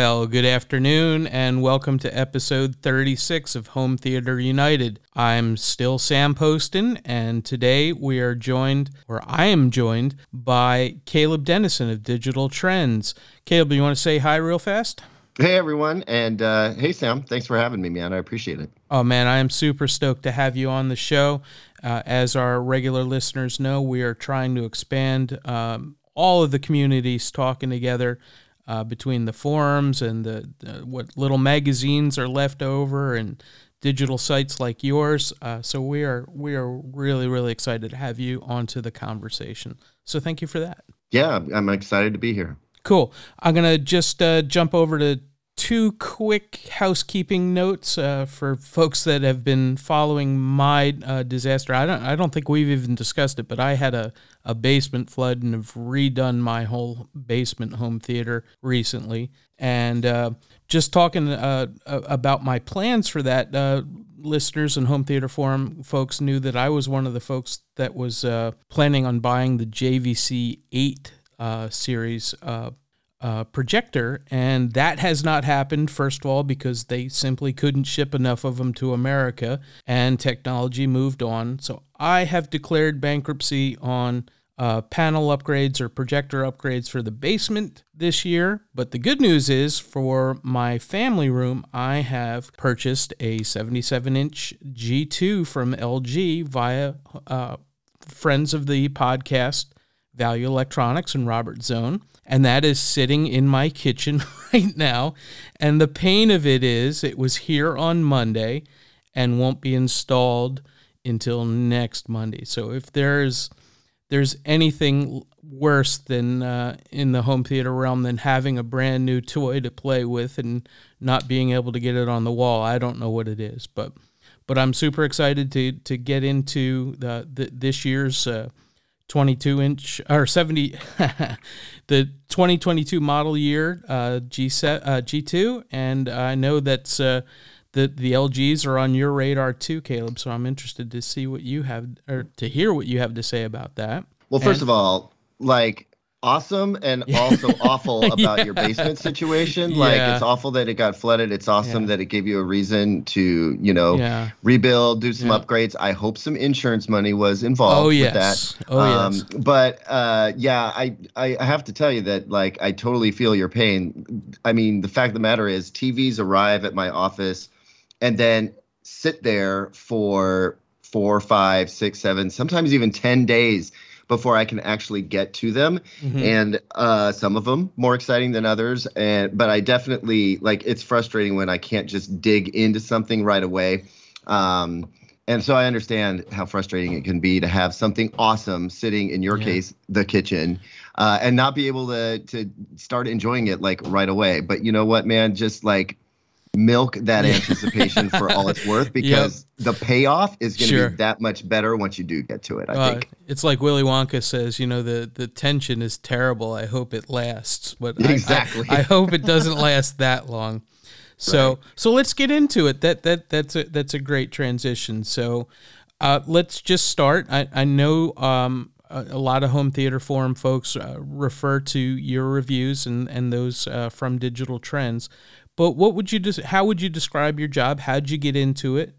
Well, good afternoon and welcome to episode 36 of Home Theater United. I'm still Sam Posten, and today we are joined, or I am joined, by Caleb Denison of Digital Trends. Caleb, you want to say hi real fast? Hey everyone, and uh, hey Sam, thanks for having me, man. I appreciate it. Oh man, I am super stoked to have you on the show. Uh, as our regular listeners know, we are trying to expand um, all of the communities talking together uh, between the forums and the, the, what little magazines are left over and digital sites like yours. Uh, so we are we are really really excited to have you onto the conversation. So thank you for that. Yeah, I'm excited to be here. Cool. I'm gonna just uh, jump over to two quick housekeeping notes uh, for folks that have been following my uh, disaster. I don't I don't think we've even discussed it, but I had a, a basement flood and have redone my whole basement home theater recently. And uh, just talking uh, about my plans for that, uh, listeners and home theater forum folks knew that I was one of the folks that was uh, planning on buying the JVC eight series uh, projector, and that has not happened. First of all, because they simply couldn't ship enough of them to America, and technology moved on. So I have declared bankruptcy on uh, panel upgrades or projector upgrades for the basement this year. But the good news is for my family room, I have purchased a 77 inch G2 from LG via uh, friends of the podcast, Value Electronics and Robert Zohn and that is sitting in my kitchen right now. And the pain of it is, it was here on Monday and won't be installed until next Monday. So if there's there's anything worse than uh, in the home theater realm than having a brand new toy to play with and not being able to get it on the wall, I don't know what it is. But but I'm super excited to to get into the, the this year's. Uh, 22 inch or 70 the 2022 model year uh, G set uh, G2 and I know that's uh, the the LGs are on your radar too Caleb so I'm interested to see what you have or to hear what you have to say about that. Well first and, of all like awesome and also awful about yeah. your basement situation. Like yeah. it's awful that it got flooded. It's awesome yeah. that it gave you a reason to, you know, rebuild, do some upgrades. I hope some insurance money was involved oh, yes. with that. Oh um, yes. But uh, yeah, I, I I have to tell you that like I totally feel your pain. I mean, the fact of the matter is TVs arrive at my office and then sit there for four, five, six, seven, sometimes even ten days before I can actually get to them. Mm-hmm. And uh, some of them more exciting than others. And but I definitely like it's frustrating when I can't just dig into something right away. Um, and so I understand how frustrating it can be to have something awesome sitting in your yeah. case, the kitchen, uh, and not be able to to start enjoying it like right away. But you know what, man? Just like milk that anticipation for all it's worth because yep. the payoff is going to sure. be that much better once you do get to it. I uh, think it's like Willy Wonka says, you know, the the tension is terrible. I hope it lasts, but exactly, I, I, I hope it doesn't last that long. So right. so let's get into it. That that that's a that's a great transition. So uh, let's just start. I I know um, a, a, lot of home theater forum folks uh, refer to your reviews and and those uh, from Digital Trends. But what would you just? How would you describe your job? How'd you get into it?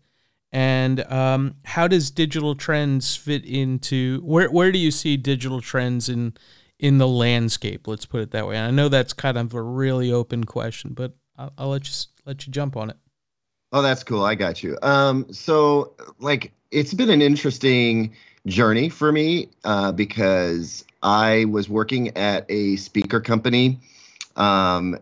And um, how does digital trends fit into where? Where do you see digital trends in in the landscape? Let's put it that way. And I know that's kind of a really open question, but I'll, I'll let you let you jump on it. Oh, that's cool. I got you. Um, so like it's been an interesting journey for me uh, because I was working at a speaker company um,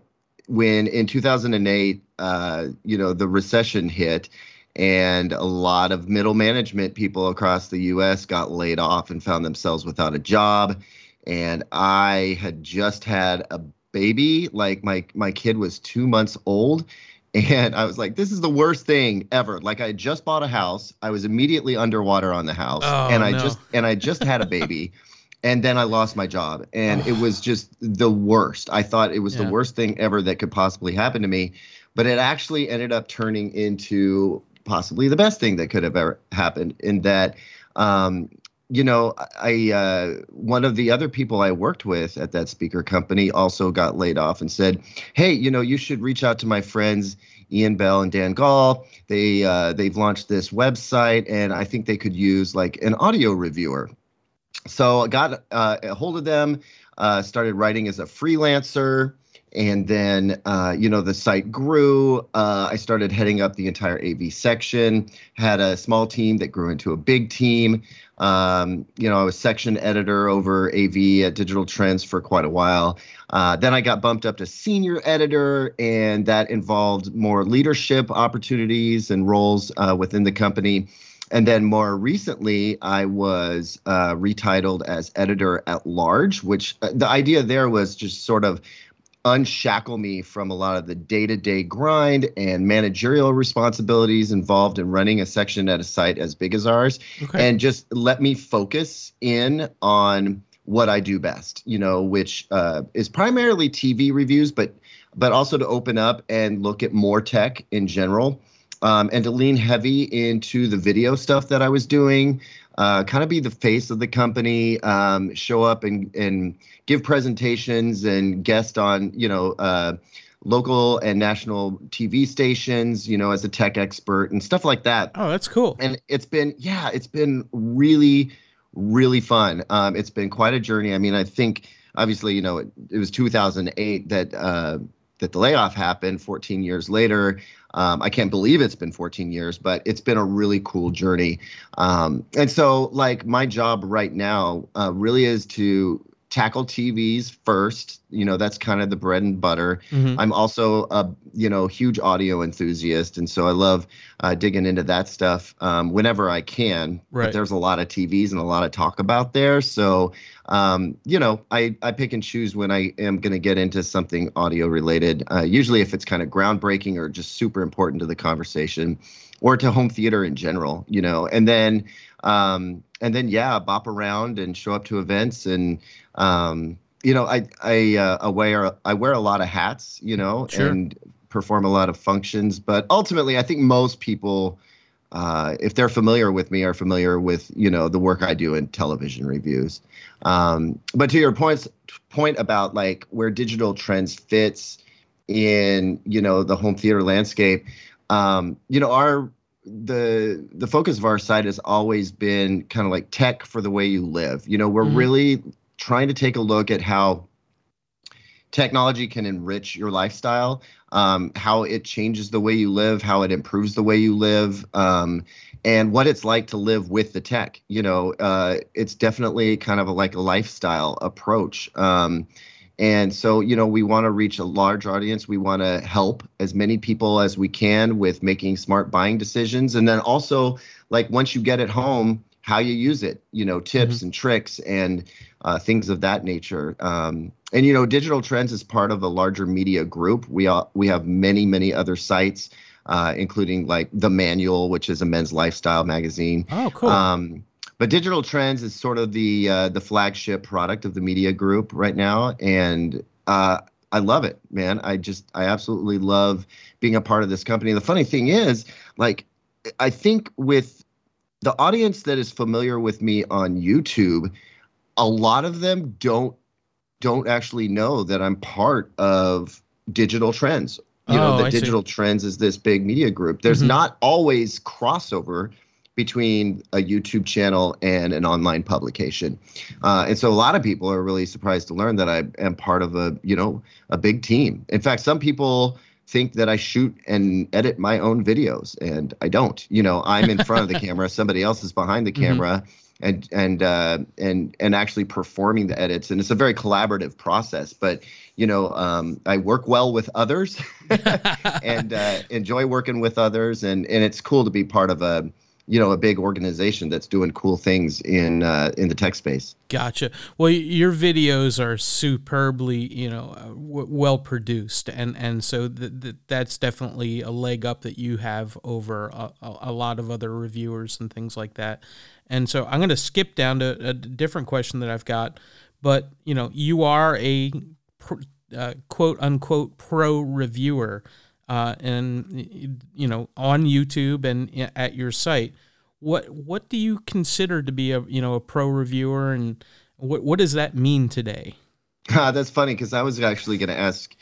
when in 2008, uh, you know, the recession hit and a lot of middle management people across the US got laid off and found themselves without a job. And I had just had a baby, like my my kid was 2 months old and I was like, this is the worst thing ever. Like I just bought a house. I was immediately underwater on the house. Oh, and I no. just and I just had a baby. and then I lost my job, and it was just the worst. I thought it was yeah. the worst thing ever that could possibly happen to me, but it actually ended up turning into possibly the best thing that could have ever happened. In that, um, you know, I uh, one of the other people I worked with at that speaker company also got laid off and said, "Hey, you know, you should reach out to my friends Ian Bell and Dan Gall. They uh, they've launched this website, and I think they could use like an audio reviewer." So I got uh, a hold of them, uh, started writing as a freelancer and then uh, you know the site grew. Uh, i started heading up the entire av section had a small team that grew into a big team. Um, you know i was section editor over av at digital trends for quite a while. Uh, then i got bumped up to senior editor and that involved more leadership opportunities and roles uh, within the company and then more recently, I was uh, retitled as editor at large, which uh, the idea there was just sort of unshackle me from a lot of the day-to-day grind and managerial responsibilities involved in running a section at a site as big as ours okay. and just let me focus in on what I do best, you know, which uh, is primarily TV reviews, but but also to open up and look at more tech in general, um, and to lean heavy into the video stuff that I was doing, uh, kind of be the face of the company, um, show up and and give presentations and guest on you know uh, local and national TV stations, you know, as a tech expert and stuff like that. Oh, that's cool. And it's been yeah, it's been really really fun. Um, it's been quite a journey. I mean, I think obviously you know it, it was 2008 that uh, that the layoff happened 14 years later. Um, I can't believe it's been 14 years, but it's been a really cool journey. Um, and so, like, my job right now uh, really is to tackle TVs first. You know, that's kind of the bread and butter. Mm-hmm. I'm also a you know huge audio enthusiast, and so I love uh, digging into that stuff um, whenever I can. Right. But there's a lot of TVs and a lot of talk about there, so um, you know, I I pick and choose when I am going to get into something audio related. Uh, usually, if it's kind of groundbreaking or just super important to the conversation, or to home theater in general. You know, and then um, and then yeah, bop around and show up to events and um, you know, I I uh, I wear I wear a lot of hats, you know, sure. and perform a lot of functions. But ultimately, I think most people, uh, if they're familiar with me, are familiar with you know the work I do in television reviews. Um, but to your points point about like where digital trends fits in you know the home theater landscape, um, you know our the the focus of our site has always been kind of like tech for the way you live. You know, we're mm-hmm. really trying to take a look at how technology can enrich your lifestyle, um, how it changes the way you live, how it improves the way you live, um, and what it's like to live with the tech. You know, uh, it's definitely kind of a, like a lifestyle approach. Um, and so, you know, we want to reach a large audience. We want to help as many people as we can with making smart buying decisions. And then also, like, once you get it home, how you use it, you know, tips mm-hmm. and tricks and uh, things of that nature. Um, and, you know, Digital Trends is part of a larger media group. We, all, we have many, many other sites. Uh, including like the Manual, which is a men's lifestyle magazine. Oh, cool. Um, but digital trends is sort of the uh, the flagship product of the media group right now and uh, i love it man i just i absolutely love being a part of this company the funny thing is like i think with the audience that is familiar with me on youtube a lot of them don't don't actually know that i'm part of digital trends you oh, know the digital see. trends is this big media group there's mm-hmm. not always crossover between a YouTube channel and an online publication. Uh, and so a lot of people are really surprised to learn that I am part of a, you know, a big team. In fact, some people think that I shoot and edit my own videos and I don't. You know, I'm in front of the camera, somebody else is behind the mm-hmm. camera. Mm-hmm. And and uh, and and actually performing the edits, and it's a very collaborative process. But you know, um, I work well with others, and uh, enjoy working with others, and and it's cool to be part of a you know a big organization that's doing cool things in uh, in the tech space. Gotcha. Well, your videos are superbly you know uh, well produced, and and so th- th- that's definitely a leg up that you have over a, a lot of other reviewers and things like that. And so I'm going to skip down to a different question that I've got, but you know you are a uh, quote unquote pro reviewer uh, and you know on YouTube and at your site. what what do you consider to be a you know a pro reviewer, and what what does that mean today? Uh, that's funny because I was actually going to ask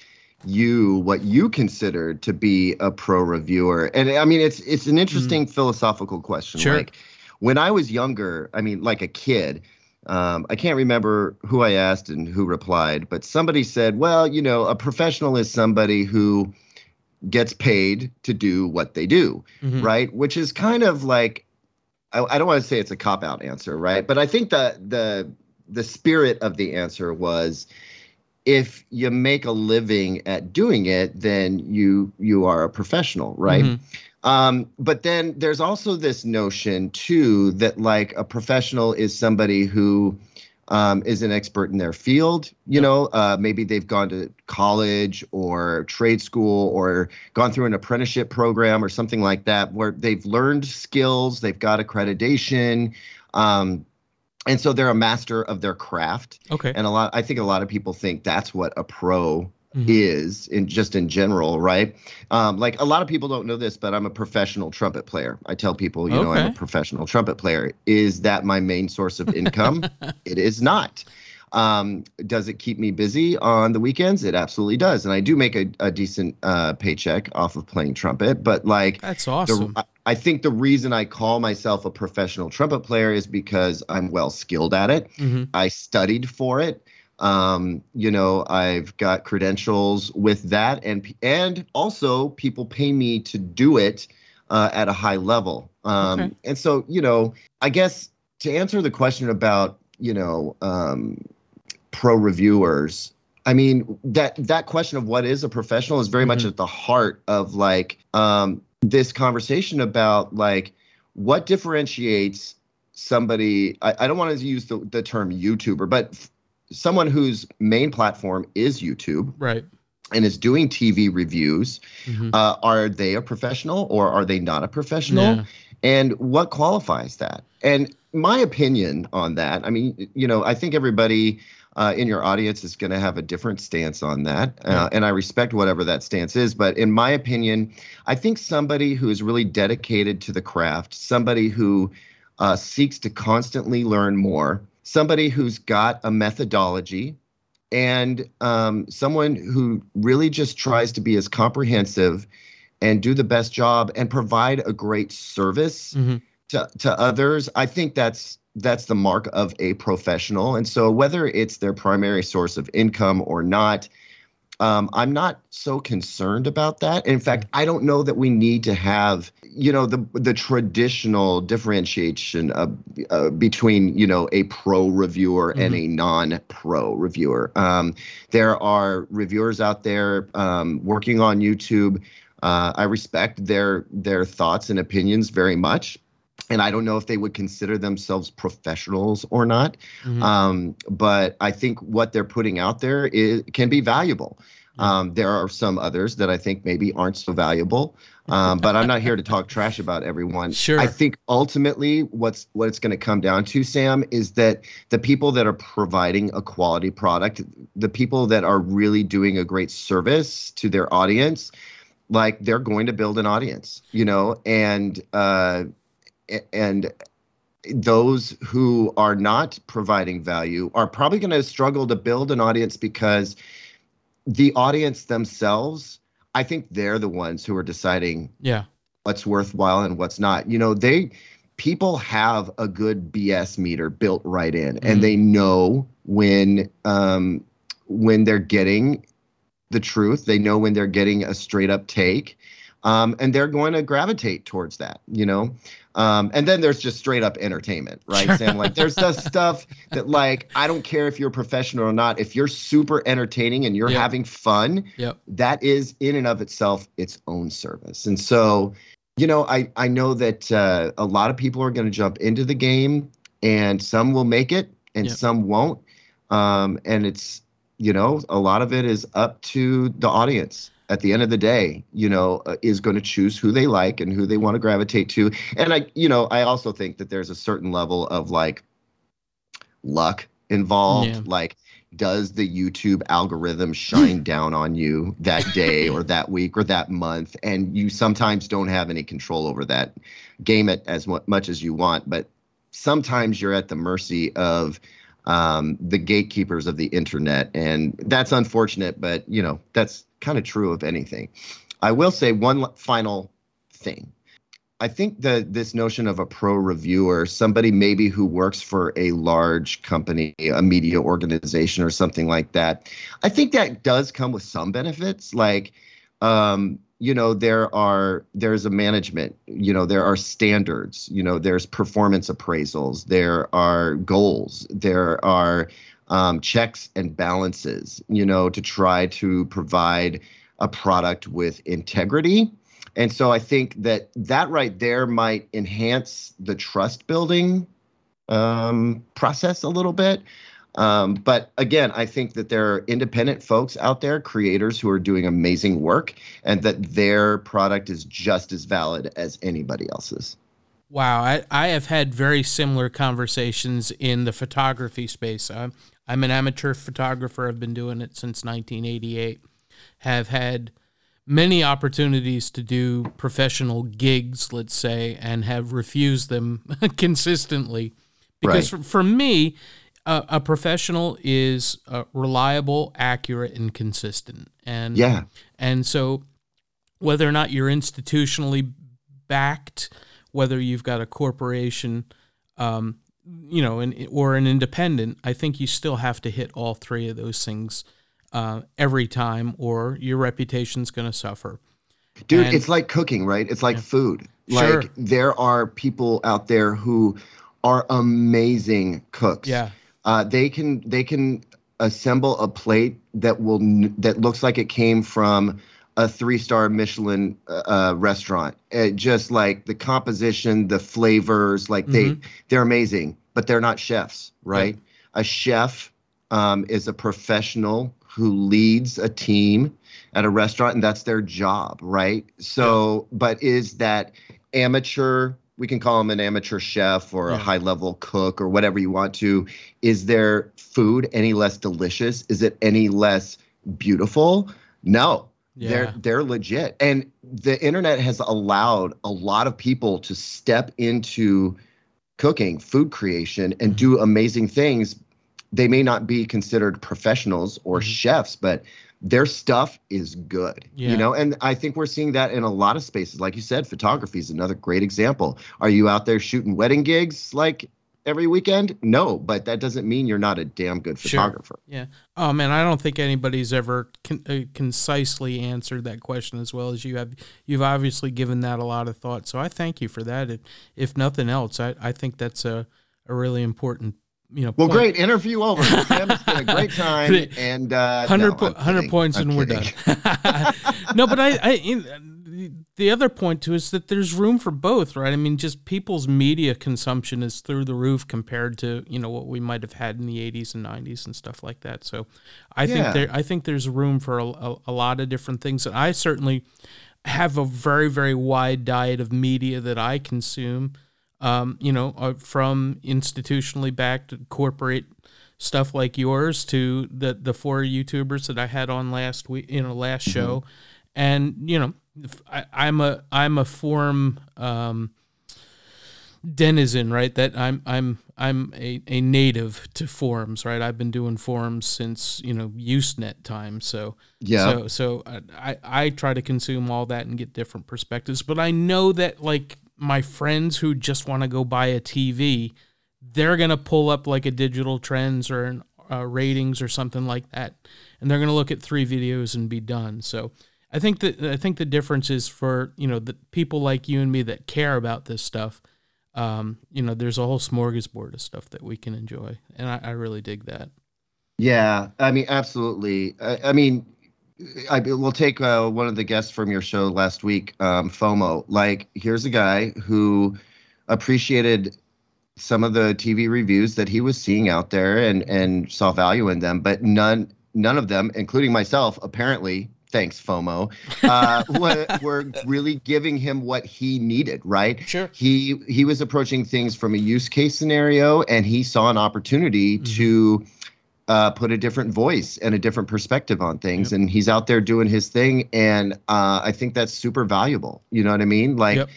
you what you consider to be a pro reviewer, and I mean it's it's an interesting mm. philosophical question. Sure. Like when I was younger, I mean like a kid. Um, I can't remember who I asked and who replied, but somebody said, "Well, you know, a professional is somebody who gets paid to do what they do, mm-hmm. right? Which is kind of like I, I don't want to say it's a cop out answer, right? But I think the the the spirit of the answer was if you make a living at doing it, then you you are a professional, right? Mm-hmm. Um, but then there's also this notion too that like a professional is somebody who um, is an expert in their field. You know, uh, maybe they've gone to college or trade school or gone through an apprenticeship program or something like that, where they've learned skills, they've got accreditation. Um, and so they're a master of their craft. Okay. And a lot, I think a lot of people think that's what a pro mm-hmm. is in just in general, right? Um, like a lot of people don't know this, but I'm a professional trumpet player. I tell people, you okay. know, I'm a professional trumpet player. Is that my main source of income? it is not. Um, does it keep me busy on the weekends? It absolutely does, and I do make a, a decent uh, paycheck off of playing trumpet. But like, that's awesome. The, I, think the reason I call myself a professional trumpet player is because I'm well skilled at it. Mm-hmm. I studied for it. Um, you know, I've got credentials with that, and and also people pay me to do it uh, at a high level. Um, okay. And so, you know, I guess to answer the question about you know um, pro reviewers, I mean that that question of what is a professional is very mm-hmm. much at the heart of like um, this conversation about like what differentiates somebody. I, I don't want to use the, the term YouTuber, but someone whose main platform is YouTube, right, and is doing TV reviews, mm-hmm. uh, are they a professional or are they not a professional? Yeah. And what qualifies that? And my opinion on that, I mean, you know, I think everybody uh, in your audience is going to have a different stance on that. Uh. And I respect whatever that stance is. But in my opinion, I think somebody who is really dedicated to the craft, somebody who uh, seeks to constantly learn more, somebody who's got a methodology and um, someone who really just tries to be as comprehensive and do the best job and provide a great service mm-hmm. to, to others i think that's that's the mark of a professional and so whether it's their primary source of income or not um, I'm not so concerned about that. In fact, I don't know that we need to have, you know, the the traditional differentiation of, uh, between, you know, a pro reviewer mm-hmm. and a non-pro reviewer. Um, there are reviewers out there um, working on YouTube. Uh, I respect their their thoughts and opinions very much and I don't know if they would consider themselves professionals or not. Mm-hmm. Um, but I think what they're putting out there is, can be valuable. Um, there are some others that I think maybe aren't so valuable. Um, but I'm not here to talk trash about everyone. Sure. I think ultimately what's what it's going to come down to, Sam, is that the people that are providing a quality product, the people that are really doing a great service to their audience, like they're going to build an audience, you know, and uh, and those who are not providing value are probably going to struggle to build an audience because the audience themselves i think they're the ones who are deciding yeah. what's worthwhile and what's not. You know they people have a good bs meter built right in mm-hmm. and they know when um when they're getting the truth. They know when they're getting a straight up take um, and they're going to gravitate towards that, you know. Um, and then there's just straight up entertainment, right. Sam? Like there's just stuff that like I don't care if you're a professional or not. If you're super entertaining and you're yep. having fun, yep. that is in and of itself its own service. And so, you know, I I know that uh, a lot of people are going to jump into the game, and some will make it, and yep. some won't. Um, and it's you know a lot of it is up to the audience at the end of the day, you know, uh, is going to choose who they like and who they want to gravitate to. And I, you know, I also think that there's a certain level of like luck involved. Yeah. Like does the YouTube algorithm shine down on you that day or that week or that month, and you sometimes don't have any control over that. Game it as much as you want, but sometimes you're at the mercy of um, the gatekeepers of the internet, and that's unfortunate. But you know that's kind of true of anything. I will say one final thing. I think that this notion of a pro reviewer, somebody maybe who works for a large company, a media organization, or something like that, I think that does come with some benefits. Like, um, you know, there are there's a management, you know, there are standards, you know, there's performance appraisals, there are goals, there are um, checks and balances, you know, to try to provide a product with integrity and so I think that that right there might enhance the trust building um, process a little bit. Um, but again, I think that there are independent folks out there, creators who are doing amazing work, and that their product is just as valid as anybody else's. Wow, I, I have had very similar conversations in the photography space. I'm, I'm an amateur photographer. I've been doing it since 1988. Have had many opportunities to do professional gigs, let's say, and have refused them consistently. Because right. for, for, me, uh, a professional is uh, reliable, accurate, and consistent. And yeah, and so whether or not you're institutionally backed, whether you've got a corporation, um, you know, an, or an independent, I think you still have to hit all three of those things uh, every time, or your reputation's going to suffer. Dude, and, it's like cooking, right? It's like yeah. food. Like sure. there are people out there who are amazing cooks. Yeah. Uh, they can they can assemble a plate that will that looks like it came from a three star Michelin uh, uh, restaurant. It just like the composition, the flavors, like mm-hmm. they they're amazing, but they're not chefs, right? Yeah. A chef um, is a professional who leads a team at a restaurant and that's their job, right? So, yeah. but is that amateur, we can call him an amateur chef or yeah. a high level cook or whatever you want to, is their food any less delicious? Is it any less beautiful? No. Yeah. They're they're legit. And the internet has allowed a lot of people to step into cooking, food creation and mm-hmm. do amazing things they may not be considered professionals or mm-hmm. chefs, but their stuff is good. Yeah. You know, and I think we're seeing that in a lot of spaces. Like you said, photography is another great example. Are you out there shooting wedding gigs like every weekend? No, but that doesn't mean you're not a damn good photographer. Sure. Yeah. Oh man, I don't think anybody's ever con- uh, concisely answered that question as well as you have. You've obviously given that a lot of thought. So I thank you for that. If, if nothing else, I, I think that's a, a really important you know. Well, point. great interview over. It's been a great time, and uh, 100, no, po- 100 points, I'm and kidding. we're done. no, but I, I the other point too is that there's room for both, right? I mean, just people's media consumption is through the roof compared to you know what we might have had in the 80s and 90s and stuff like that. So, I yeah. think there, I think there's room for a, a, a lot of different things, and I certainly have a very very wide diet of media that I consume um, you know, uh, from institutionally backed corporate stuff like yours to the the four YouTubers that I had on last week, you know, last mm-hmm. show, and you know, I, am a I'm a forum um, denizen, right? That I'm I'm I'm a, a native to forums, right? I've been doing forums since you know Usenet time, so yeah. So so I I try to consume all that and get different perspectives, but I know that like my friends who just want to go buy a TV, they're gonna pull up like a digital trends or an, uh, RTINGS or something like that, and they're gonna look at three videos and be done. So I think that I think the difference is for you know the people like you and me that care about this stuff. Um, you know, there's a whole smorgasbord of stuff that we can enjoy, and I, I really dig that. Yeah, I mean, absolutely. I, I mean, I will take uh, one of the guests from your show last week, um, FOMO. Like, here's a guy who appreciated some of the TV reviews that he was seeing out there and and saw value in them, but none none of them, including myself, apparently. Thanks, FOMO. Uh, were, were really giving him what he needed. Right. Sure. He he was approaching things from a use case scenario, and he saw an opportunity mm-hmm. to uh, put a different voice and a different perspective on things. Yep. And he's out there doing his thing. And uh, I think that's super valuable. You know what I mean? Like, yep.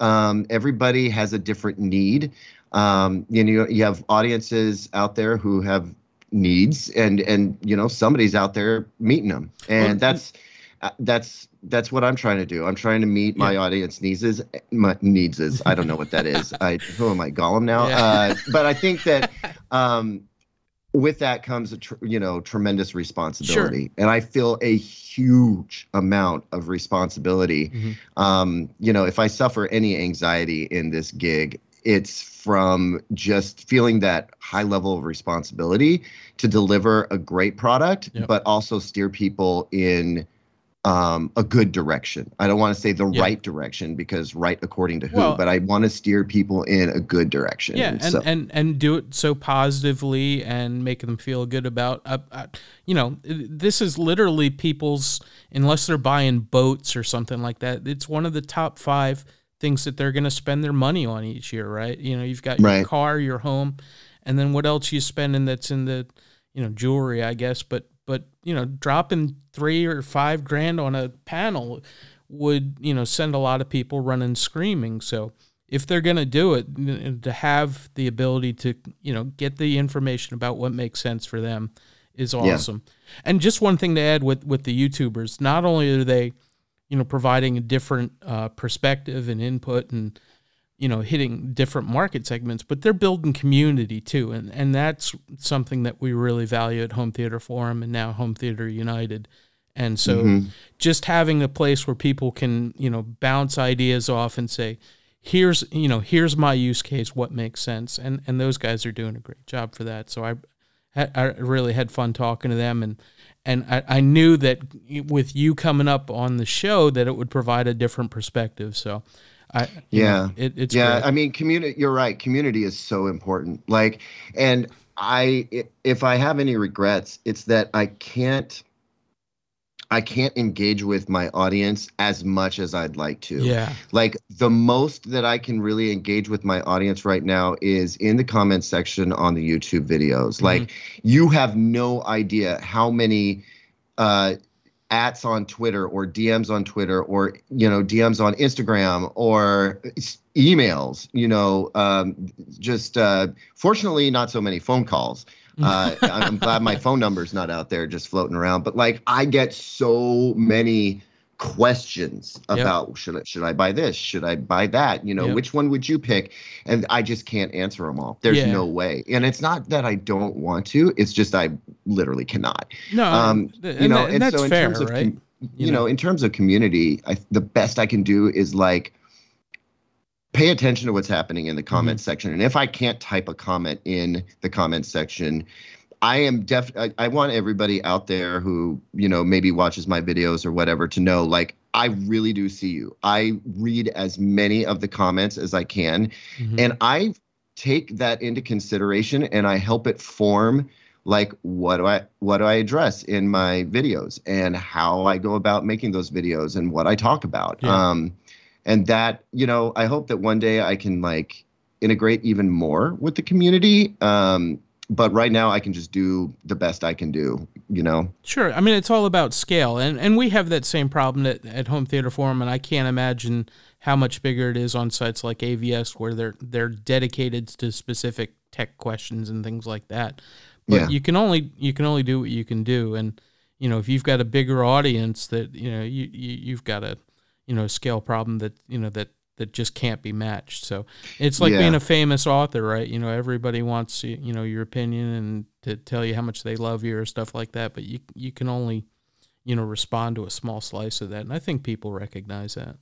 um, everybody has a different need. Um, you know, you have audiences out there who have needs, and and you know somebody's out there meeting them, and well, that's uh, that's that's what I'm trying to do. I'm trying to meet my yeah. audience needs is my needs is I don't know what that is. I who am I Gollum now? Yeah. Uh, but I think that um, with that comes a tr- you know tremendous responsibility sure. and i feel a huge amount of responsibility mm-hmm. um, you know if i suffer any anxiety in this gig it's from just feeling that high level of responsibility to deliver a great product yep. but also steer people in um, a good direction. I don't want to say the yeah. right direction because right according to who, well, but I want to steer people in a good direction. Yeah, and, so. and, and do it so positively and make them feel good about. Uh, uh, you know, this is literally people's unless they're buying boats or something like that. It's one of the top five things that they're going to spend their money on each year, right? You know, you've got your right. car, your home, and then what else you spending that's in the you know jewelry, I guess, but but you know dropping three or five grand on a panel would you know send a lot of people running screaming so if they're going to do it to have the ability to you know get the information about what makes sense for them is awesome yeah. and just one thing to add with with the youtubers not only are they you know providing a different uh, perspective and input and you know hitting different market segments but they're building community too and and that's something that we really value at home theater forum and now home theater united. And so mm-hmm. just having a place where people can you know bounce ideas off and say here's you know here's my use case what makes sense and and those guys are doing a great job for that. So i i really had fun talking to them and and I, I knew that with you coming up on the show that it would provide a different perspective. So I, yeah, it, it's yeah. Great. I mean, community. You're right. Community is so important. Like, and I, if I have any regrets, it's that I can't. I can't engage with my audience as much as I'd like to. Yeah. Like the most that I can really engage with my audience right now is in the comment section on the YouTube videos. Mm-hmm. Like you have no idea how many uh ats on Twitter or DMs on Twitter or you know DMs on Instagram or emails. You know, um, just uh, fortunately not so many phone calls. Uh, I'm glad my phone number's not out there just floating around. But like I get so many questions about yep. should I should I buy this? Should I buy that? You know, yep. which one would you pick? And I just can't answer them all. There's yeah. no way. And it's not that I don't want to. It's just I literally cannot. No, um, you know, and, and, and so in fair, terms of right? com- you, you know, know, in terms of community, I, the best I can do is like pay attention to what's happening in the comment mm-hmm. section. And if I can't type a comment in the comment section, I am def. I, I, want everybody out there who you know maybe watches my videos or whatever to know like I really do see you. I read as many of the comments as I can, mm-hmm. and I take that into consideration and I help it form like what do I what do I address in my videos and how I go about making those videos and what I talk about. Yeah. Um, and that you know I hope that one day I can like integrate even more with the community. Um, but right now I can just do the best I can do, you know. Sure. I mean, it's all about scale, and and we have that same problem at, at Home Theater Forum, and I can't imagine how much bigger it is on sites like AVS where they're they're dedicated to specific tech questions and things like that. But yeah. you can only you can only do what you can do, and you know if you've got a bigger audience that you know you, you you've got a you know scale problem that you know that that just can't be matched. So it's like yeah. being a famous author, right? You know, everybody wants you know your opinion and to tell you how much they love you or stuff like that, but you you can only you know respond to a small slice of that, and I think people recognize that.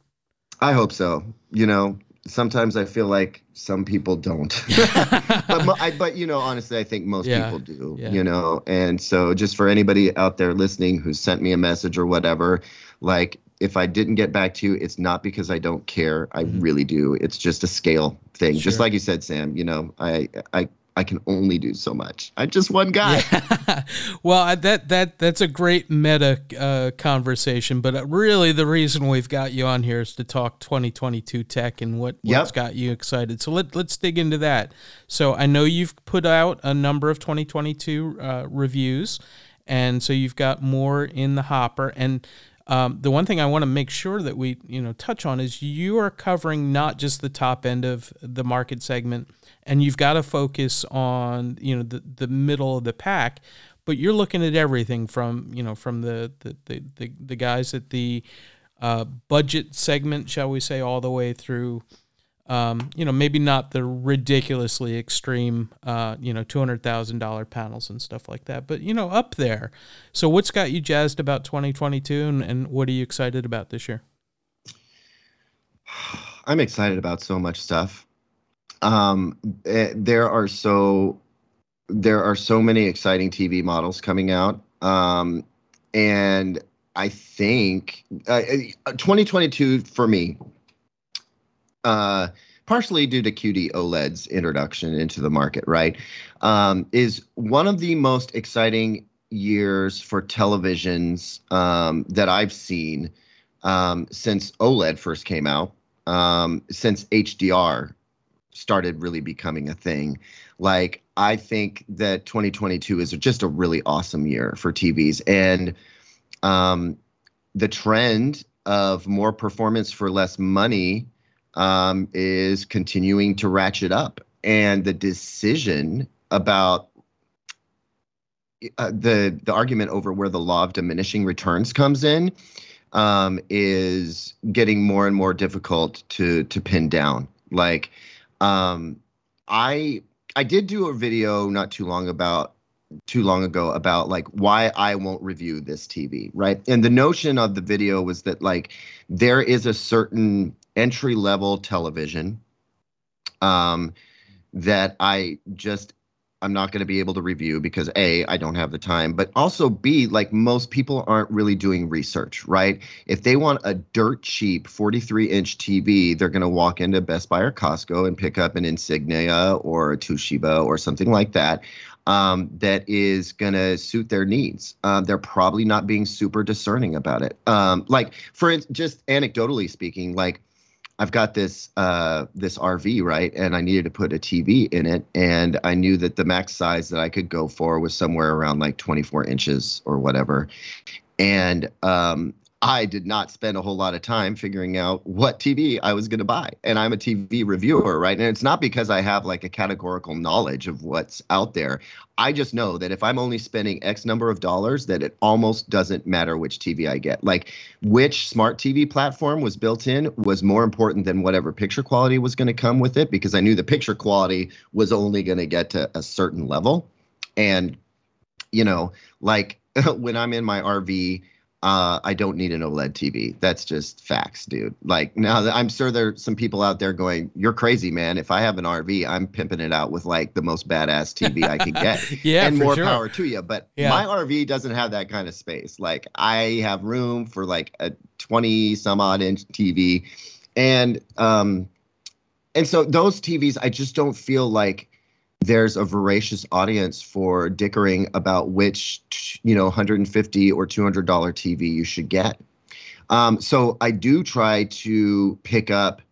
I hope so. You know, sometimes I feel like some people don't, but I, but you know, honestly, I think most yeah. people do. Yeah. You know, and so just for anybody out there listening who sent me a message or whatever, like if I didn't get back to you, it's not because I don't care. I mm-hmm. really do. It's just a scale thing. Sure. Just like you said, Sam, you know, I I I can only do so much. I'm just one guy. Yeah. well, that that that's a great meta uh, conversation, but uh, really the reason we've got you on here is to talk 2022 tech and what yep. what's got you excited. So let let's dig into that. So I know you've put out a number of 2022 uh, reviews, and so you've got more in the hopper and um, the one thing I want to make sure that we you know touch on is you are covering not just the top end of the market segment, and you've got to focus on you know the the middle of the pack, but you're looking at everything from you know from the the the, the, the guys at the uh, budget segment, shall we say, all the way through um, you know, maybe not the ridiculously extreme, uh, you know, two hundred thousand dollar panels and stuff like that, but you know, up there. So, what's got you jazzed about twenty twenty two, and, what are you excited about this year? I'm excited about so much stuff. Um, eh, there are so there are so many exciting TV models coming out, um, and I think uh, 2022 for me uh, partially due to QD OLED's introduction into the market, right, um, is one of the most exciting years for televisions um, that I've seen um, since OLED first came out, um, since HDR started really becoming a thing. Like, I think that 2022 is just a really awesome year for TVs. And um, the trend of more performance for less money um, is continuing to ratchet up, and the decision about uh, the the argument over where the law of diminishing returns comes in um, is getting more and more difficult to to pin down. Like, um, I I did do a video not too long about too long ago about like why I won't review this TV, right? And the notion of the video was that like there is a certain entry level television um, that I just I'm not going to be able to review because A, I don't have the time, but also B, like most people aren't really doing research, right? If they want a dirt cheap 43 inch TV, they're going to walk into Best Buy or Costco and pick up an Insignia or a Toshiba or something like that. Um, that is going to suit their needs. Uh, they're probably not being super discerning about it. Um, like, for just anecdotally speaking, like I've got this uh, this RV right, and I needed to put a TV in it, and I knew that the max size that I could go for was somewhere around like 24 inches or whatever, and um, I did not spend a whole lot of time figuring out what TV I was going to buy. And I'm a TV reviewer, right? And it's not because I have like a categorical knowledge of what's out there. I just know that if I'm only spending X number of dollars, that it almost doesn't matter which TV I get. Like which smart TV platform was built in was more important than whatever picture quality was going to come with it because I knew the picture quality was only going to get to a certain level. And, you know, like when I'm in my RV, uh, I don't need an OLED TV. That's just facts, dude. Like now, I'm sure there's some people out there going, "You're crazy, man." If I have an RV, I'm pimping it out with like the most badass TV I can get. yeah, and more sure. power to you. But yeah. my RV doesn't have that kind of space. Like I have room for like a 20 some odd inch TV, and um, and so those TVs, I just don't feel like there's a voracious audience for dickering about which you know 150 or 200 dollar TV you should get. Um, so I do try to pick up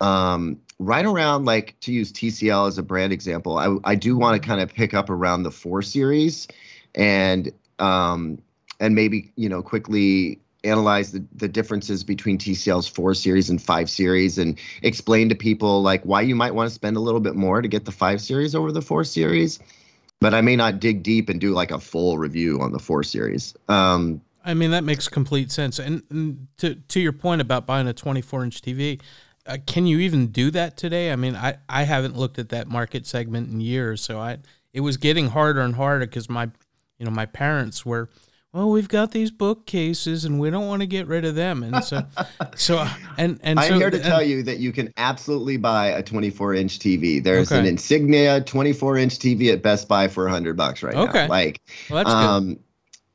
um, right around like to use TCL as a brand example. I I do want to kind of pick up around the four series, and um, and maybe you know quickly analyze the, the differences between TCL's 4 series and 5 series and explain to people like why you might want to spend a little bit more to get the 5 series over the 4 series. But I may not dig deep and do like a full review on the 4 series. Um, I mean that makes complete sense. And, and to to your point about buying a 24 inch TV, uh, can you even do that today? I mean, I I haven't looked at that market segment in years, so I it was getting harder and harder because my you know my parents were well, we've got these bookcases and we don't want to get rid of them. And so, so, and, and I'm so, here to and, tell you that you can absolutely buy a 24 inch TV. There's okay. an Insignia 24 inch TV at Best Buy for 100 bucks right okay. now. Like, well, um,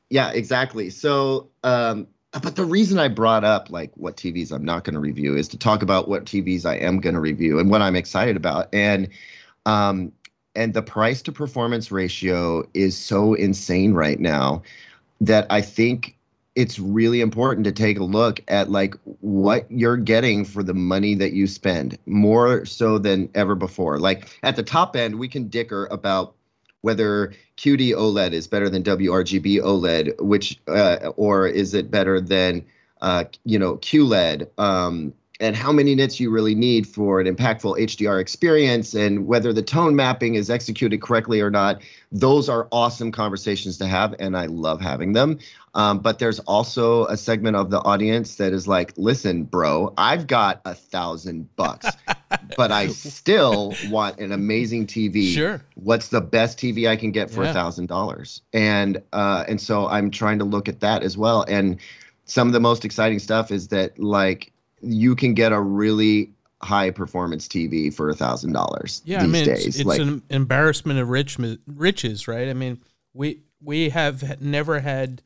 yeah, exactly. So, um, but the reason I brought up like what TVs I'm not going to review is to talk about what TVs I am going to review and what I'm excited about. And, um, and the price to performance ratio is so insane right now that I think it's really important to take a look at like what you're getting for the money that you spend more so than ever before. Like at the top end, we can dicker about whether QD OLED is better than WRGB OLED, which uh, or is it better than uh, you know QLED? Um, and how many nits you really need for an impactful HDR experience and whether the tone mapping is executed correctly or not. Those are awesome conversations to have, and I love having them. Um, but there's also a segment of the audience that is like, listen, bro, I've got a thousand bucks, but I still want an amazing TV. Sure. What's the best TV I can get for a thousand dollars? And uh, and so I'm trying to look at that as well. And some of the most exciting stuff is that like you can get a really high performance TV for a thousand dollars. Yeah, I mean, days. it's, it's like, an embarrassment of rich, riches, right? I mean, we we have never had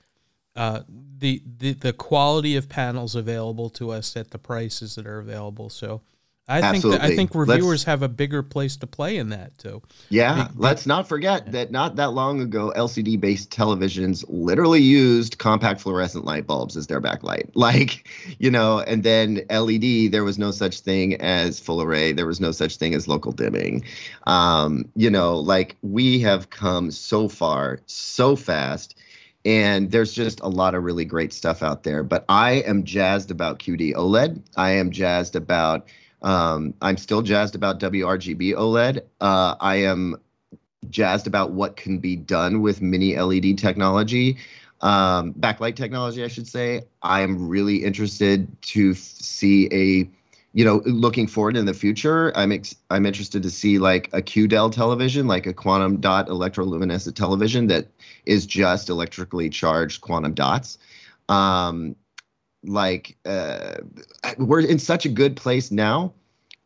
uh, the, the the quality of panels available to us at the prices that are available. So I think that, I think reviewers let's, have a bigger place to play in that too. Yeah, let's not forget yeah. that not that long ago, LCD based televisions literally used compact fluorescent light bulbs as their backlight. Like, you know, and then LED, there was no such thing as full array. There was no such thing as local dimming. Um, you know, like we have come so far, so fast and there's just a lot of really great stuff out there. But I am jazzed about QD OLED. I am jazzed about um, I'm still jazzed about WRGB OLED. Uh, I am jazzed about what can be done with mini LED technology, um, backlight technology, I should say. I am really interested to f- see a, you know, looking forward in the future. I'm ex- I'm interested to see like a QDEL television, like a quantum dot electroluminescent television that is just electrically charged quantum dots. Um, like uh, we're in such a good place now.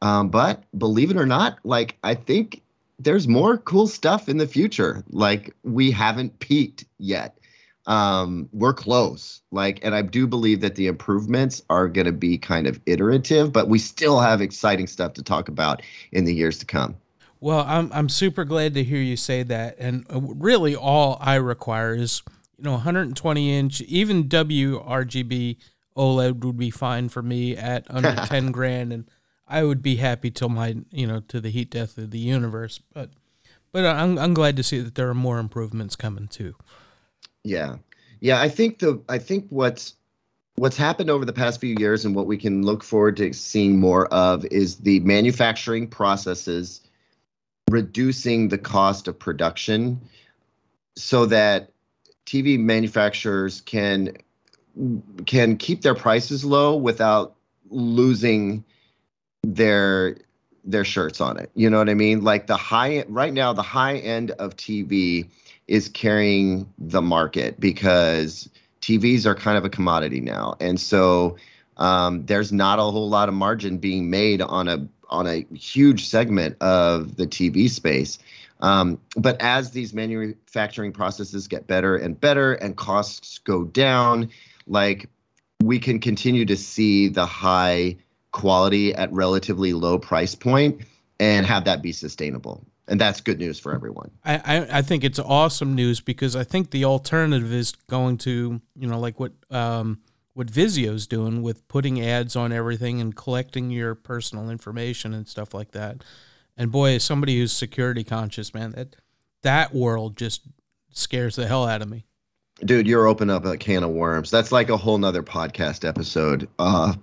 Um, but believe it or not like i think there's more cool stuff in the future. Like we haven't peaked yet. Um, we're close. Like and i do believe that the improvements are going to be kind of iterative but we still have exciting stuff to talk about in the years to come. Well i'm, I'm super glad to hear you say that. And uh, really all i require is you know 120 inch even wrgb OLED would be fine for me at under 10 grand and I would be happy till my, you know, to the heat death of the universe, but but I'm I'm glad to see that there are more improvements coming too. Yeah. Yeah, I think the I think what's what's happened over the past few years and what we can look forward to seeing more of is the manufacturing processes reducing the cost of production so that TV manufacturers can can keep their prices low without losing their their shirts on it. You know what I mean? Like the high right now, the high end of TV is carrying the market because TVs are kind of a commodity now, and so um, there's not a whole lot of margin being made on a on a huge segment of the TV space. Um, but as these manufacturing processes get better and better and costs go down, like we can continue to see the high quality at relatively low price point and have that be sustainable and that's good news for everyone. I, I, I, think it's awesome news because I think the alternative is going to you know like what um, what Vizio's doing with putting ads on everything and collecting your personal information and stuff like that. And boy, as somebody who's security conscious, man, that that world just scares the hell out of me. Dude, you're opening up a can of worms. That's like a whole nother podcast episode. Uh,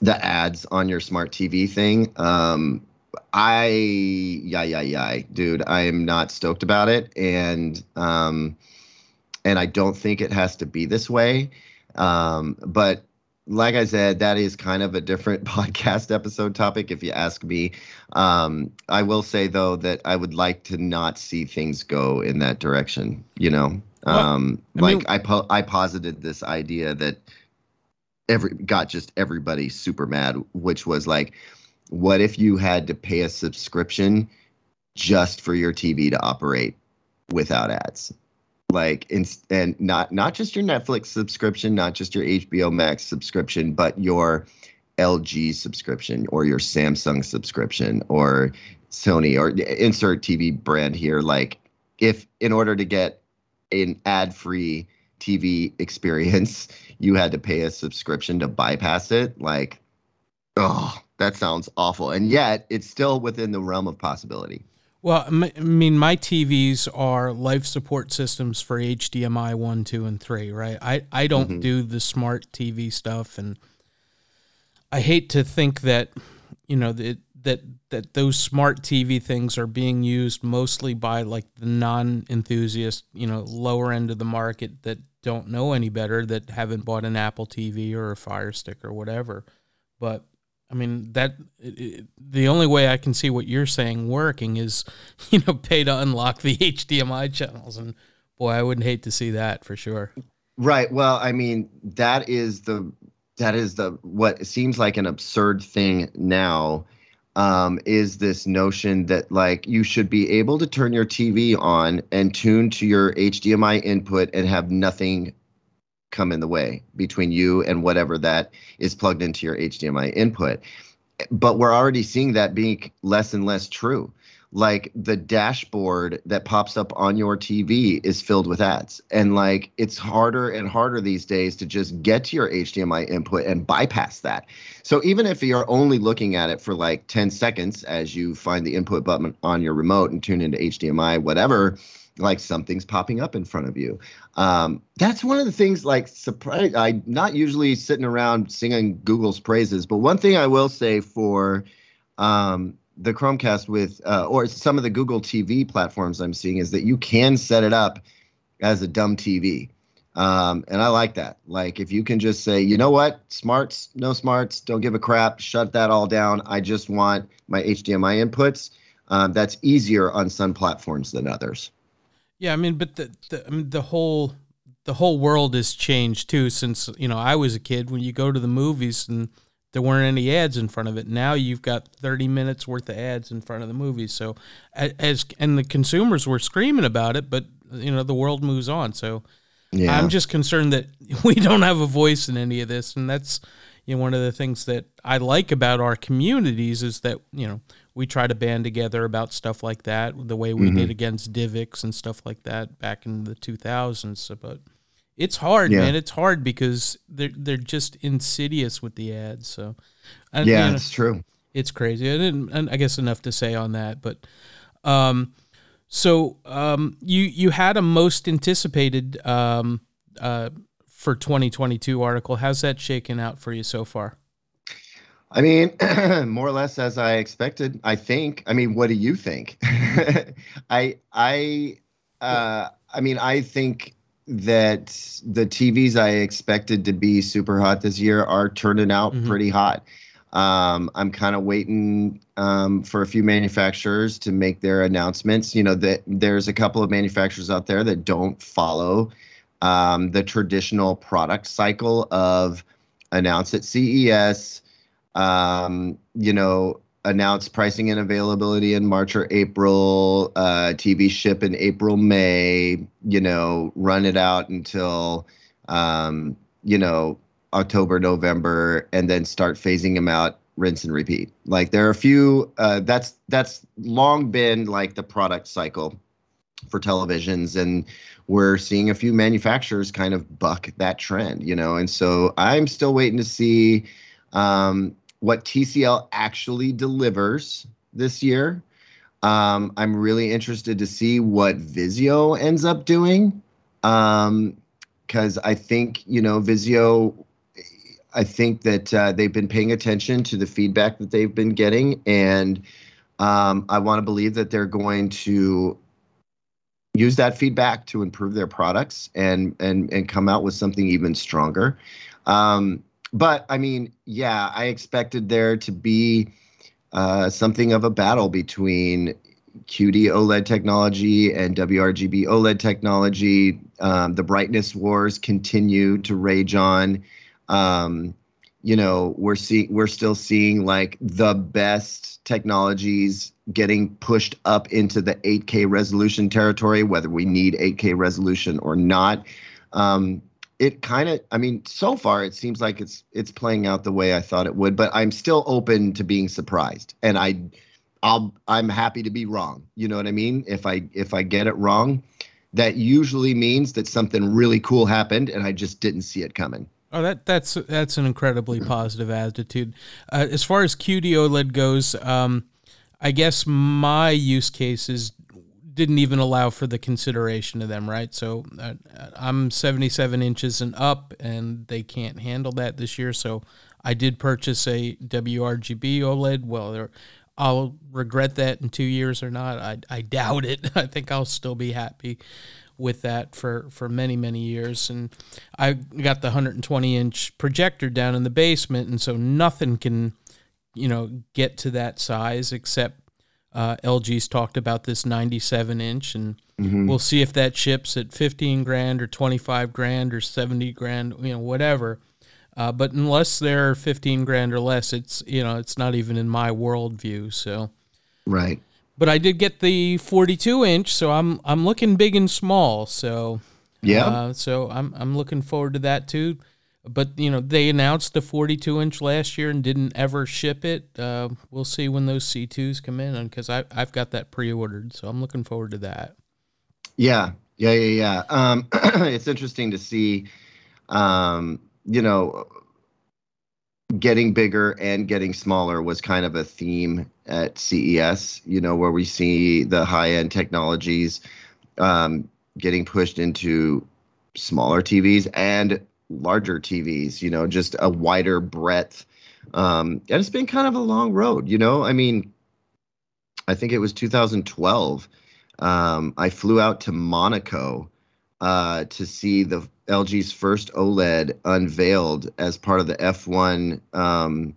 the ads on your smart TV thing. Um, I yeah yeah yeah, dude, I am not stoked about it, and um, and I don't think it has to be this way. Um, but like I said, that is kind of a different podcast episode topic, if you ask me. Um, I will say though that I would like to not see things go in that direction. You know, um, I like mean, I po- I posited this idea that every got just everybody super mad, which was like, what if you had to pay a subscription just for your TV to operate without ads? Like, in, and not not just your Netflix subscription, not just your HBO Max subscription, but your LG subscription or your Samsung subscription or Sony or insert TV brand here. Like, if in order to get an ad free TV experience, you had to pay a subscription to bypass it, like, oh, that sounds awful. And yet, it's still within the realm of possibility. Well, I mean, my TVs are life support systems for HDMI 1, 2, and 3, right? I, I don't mm-hmm. do the smart TV stuff. And I hate to think that, you know, that, that, that those smart TV things are being used mostly by like the non enthusiast, you know, lower end of the market that don't know any better, that haven't bought an Apple TV or a Fire Stick or whatever. But I mean that it, the only way I can see what you're saying working is, you know, pay to unlock the HDMI channels, and boy, I wouldn't hate to see that for sure. Right. Well, I mean, that is the that is the what seems like an absurd thing now. Um, is this notion that like you should be able to turn your TV on and tune to your HDMI input and have nothing come in the way between you and whatever that is plugged into your HDMI input. But we're already seeing that being less and less true. Like the dashboard that pops up on your TV is filled with ads. And like it's harder and harder these days to just get to your HDMI input and bypass that. So even if you're only looking at it for like 10 seconds as you find the input button on your remote and tune into HDMI, whatever, like something's popping up in front of you. Um, that's one of the things like surprise. I'm not usually sitting around singing Google's praises, but one thing I will say for um, the Chromecast with uh, or some of the Google TV platforms I'm seeing is that you can set it up as a dumb TV. Um, and I like that. Like if you can just say, you know what, smarts, no smarts, don't give a crap, shut that all down. I just want my HDMI inputs. Um, that's easier on some platforms than others. Yeah, I mean, but the the I mean, the whole the whole world has changed too since you know I was a kid. When you go to the movies and there weren't any ads in front of it. Now you've got 30 minutes worth of ads in front of the movie. So as and the consumers were screaming about it, but you know the world moves on. So yeah. I'm just concerned that we don't have a voice in any of this, and that's you know one of the things that I like about our communities is that you know we try to band together about stuff like that, the way we mm-hmm. did against Divx and stuff like that back in the 2000s. So, but it's hard, yeah. man. It's hard because they're they're just insidious with the ads. So, and, yeah, it's true. It's crazy. And, and I guess enough to say on that, but um, so um, you you had a most anticipated um uh for 2022 article. How's that shaken out for you so far? I mean, more or less as I expected. I think. I mean, what do you think? I I uh, I mean, I think that the TVs I expected to be super hot this year are turning out mm-hmm. pretty hot. Um, I'm kind of waiting um, for a few manufacturers to make their announcements. You know, that there's a couple of manufacturers out there that don't follow um, the traditional product cycle of announce at CES, um, you know, announce pricing and availability in March or April, uh, TV ship in April, May, you know, run it out until, um, you know, October, November, and then start phasing them out, rinse and repeat. Like there are a few, uh, that's, that's long been like the product cycle for televisions. And we're seeing a few manufacturers kind of buck that trend, you know, and so I'm still waiting to see, um, what TCL actually delivers this year. Um, I'm really interested to see what Vizio ends up doing. Um, because I think, you know, Vizio, I think that uh, they've been paying attention to the feedback that they've been getting. And um, I want to believe that they're going to use that feedback to improve their products and and and come out with something even stronger. Um, but I mean, yeah, I expected there to be uh, something of a battle between QD OLED technology and WRGB OLED technology. Um, the brightness wars continue to rage on. Um, you know, we're seeing we're still seeing like the best technologies getting pushed up into the 8K resolution territory, whether we need 8K resolution or not. Um, it kind of i mean so far it seems like it's it's playing out the way i thought it would but i'm still open to being surprised. And i i'll i'm happy to be wrong. You know what i mean? If i if i get it wrong that usually means that something really cool happened and i just didn't see it coming. Oh, that that's that's an incredibly positive attitude. Uh, as far as QD OLED goes, um, I guess my use cases didn't even allow for the consideration of them, right? So uh, I'm 77 inches and up, and they can't handle that this year. So I did purchase a WRGB OLED. Well, I'll regret that in two years or not. I, I doubt it. I think I'll still be happy with that for, for many, many years. And I got the 120 inch projector down in the basement, and so nothing can, you know, get to that size except uh, LG's talked about this 97 inch, and mm-hmm. we'll see if that ships at 15 grand or 25 grand or 70 grand, you know, whatever. Uh, but unless they're 15 grand or less, it's you know it's not even in my worldview. So, right. But I did get the 42 inch, so I'm I'm looking big and small. So yeah. Uh, so I'm I'm looking forward to that too but you know they announced the 42 inch last year and didn't ever ship it. Uh, we'll see when those C2s come in, because I I've got that pre-ordered, so I'm looking forward to that. Yeah, yeah, yeah, yeah. Um, it's interesting to see, um, you know, getting bigger and getting smaller was kind of a theme at CES. You know, where we see the high end technologies um, getting pushed into smaller TVs and larger TVs, you know, just a wider breadth. Um, and it's been kind of a long road, you know. I mean, I think it was 2012. Um, I flew out to Monaco uh, to see the LG's first OLED unveiled as part of the F1, um,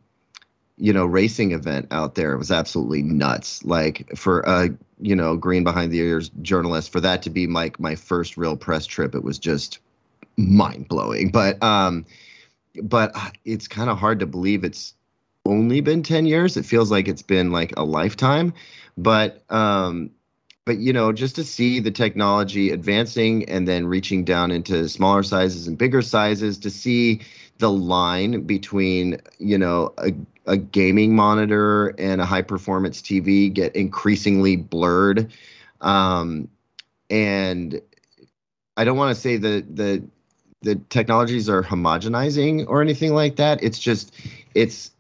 you know, racing event out there. It was absolutely nuts. Like for a you know green behind the ears journalist, for that to be like my first real press trip, it was just mind blowing. But um, but uh, it's kind of hard to believe it's only been 10 years. It feels like it's been like a lifetime. But um, but you know, just to see the technology advancing and then reaching down into smaller sizes and bigger sizes, to see the line between you know a, a gaming monitor and a high performance TV get increasingly blurred. Um, and I don't want to say that the the technologies are homogenizing or anything like that. It's just it's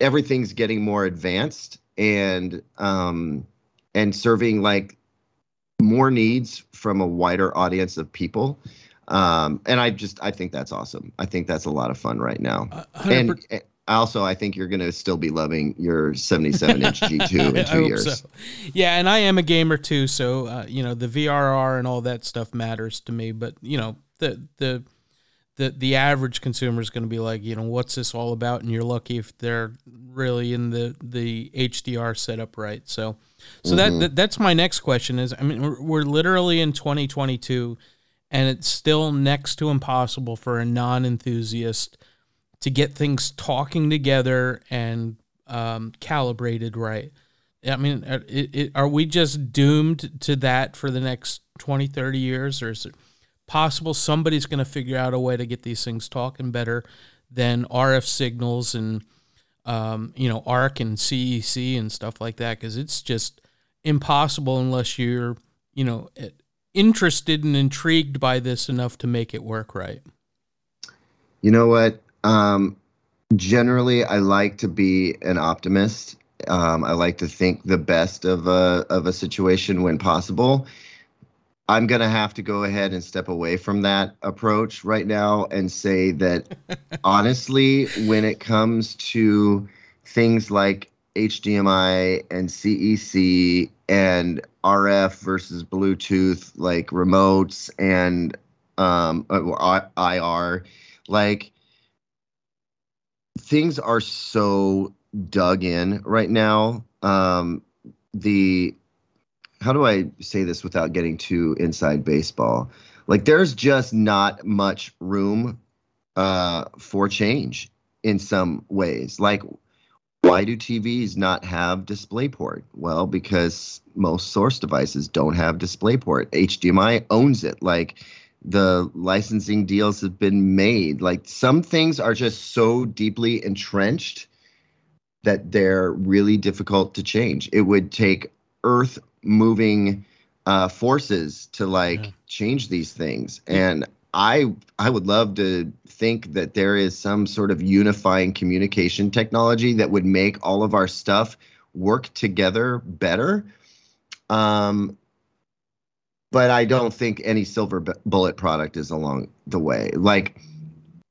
everything's getting more advanced and um and serving like more needs from a wider audience of people. Um, and I just I think that's awesome. I think that's a lot of fun right now. Uh, and also I think you're going to still be loving your 77 inch G2 in two years. So. Yeah, and I am a gamer too, so uh, you know the VRR and all that stuff matters to me. But you know the the the the average consumer is going to be like, you know, what's this all about? And you're lucky if they're really in the the HDR setup right. So, so mm-hmm. that, that that's my next question is, I mean, we're, we're literally in 2022, and it's still next to impossible for a non enthusiast to get things talking together and um, calibrated right. I mean, it, it, are we just doomed to that for the next 20, 30 years, or is it? Possible somebody's going to figure out a way to get these things talking better than RF signals and um, you know ARC and CEC and stuff like that because it's just impossible unless you're you know interested and intrigued by this enough to make it work right. You know what? Um, generally, I like to be an optimist. Um, I like to think the best of a of a situation when possible. I'm going to have to go ahead and step away from that approach right now and say that honestly, when it comes to things like HDMI and CEC and RF versus Bluetooth, like remotes and um, uh, IR, like things are so dug in right now. Um, the how do I say this without getting too inside baseball? Like there's just not much room uh, for change in some ways. Like why do TVs not have DisplayPort? Well, because most source devices don't have DisplayPort. HDMI owns it. Like the licensing deals have been made. Like some things are just so deeply entrenched that they're really difficult to change. It would take earth moving uh, forces to like yeah. change these things. And I I would love to think that there is some sort of unifying communication technology that would make all of our stuff work together better. Um, but I don't think any silver bullet product is along the way. Like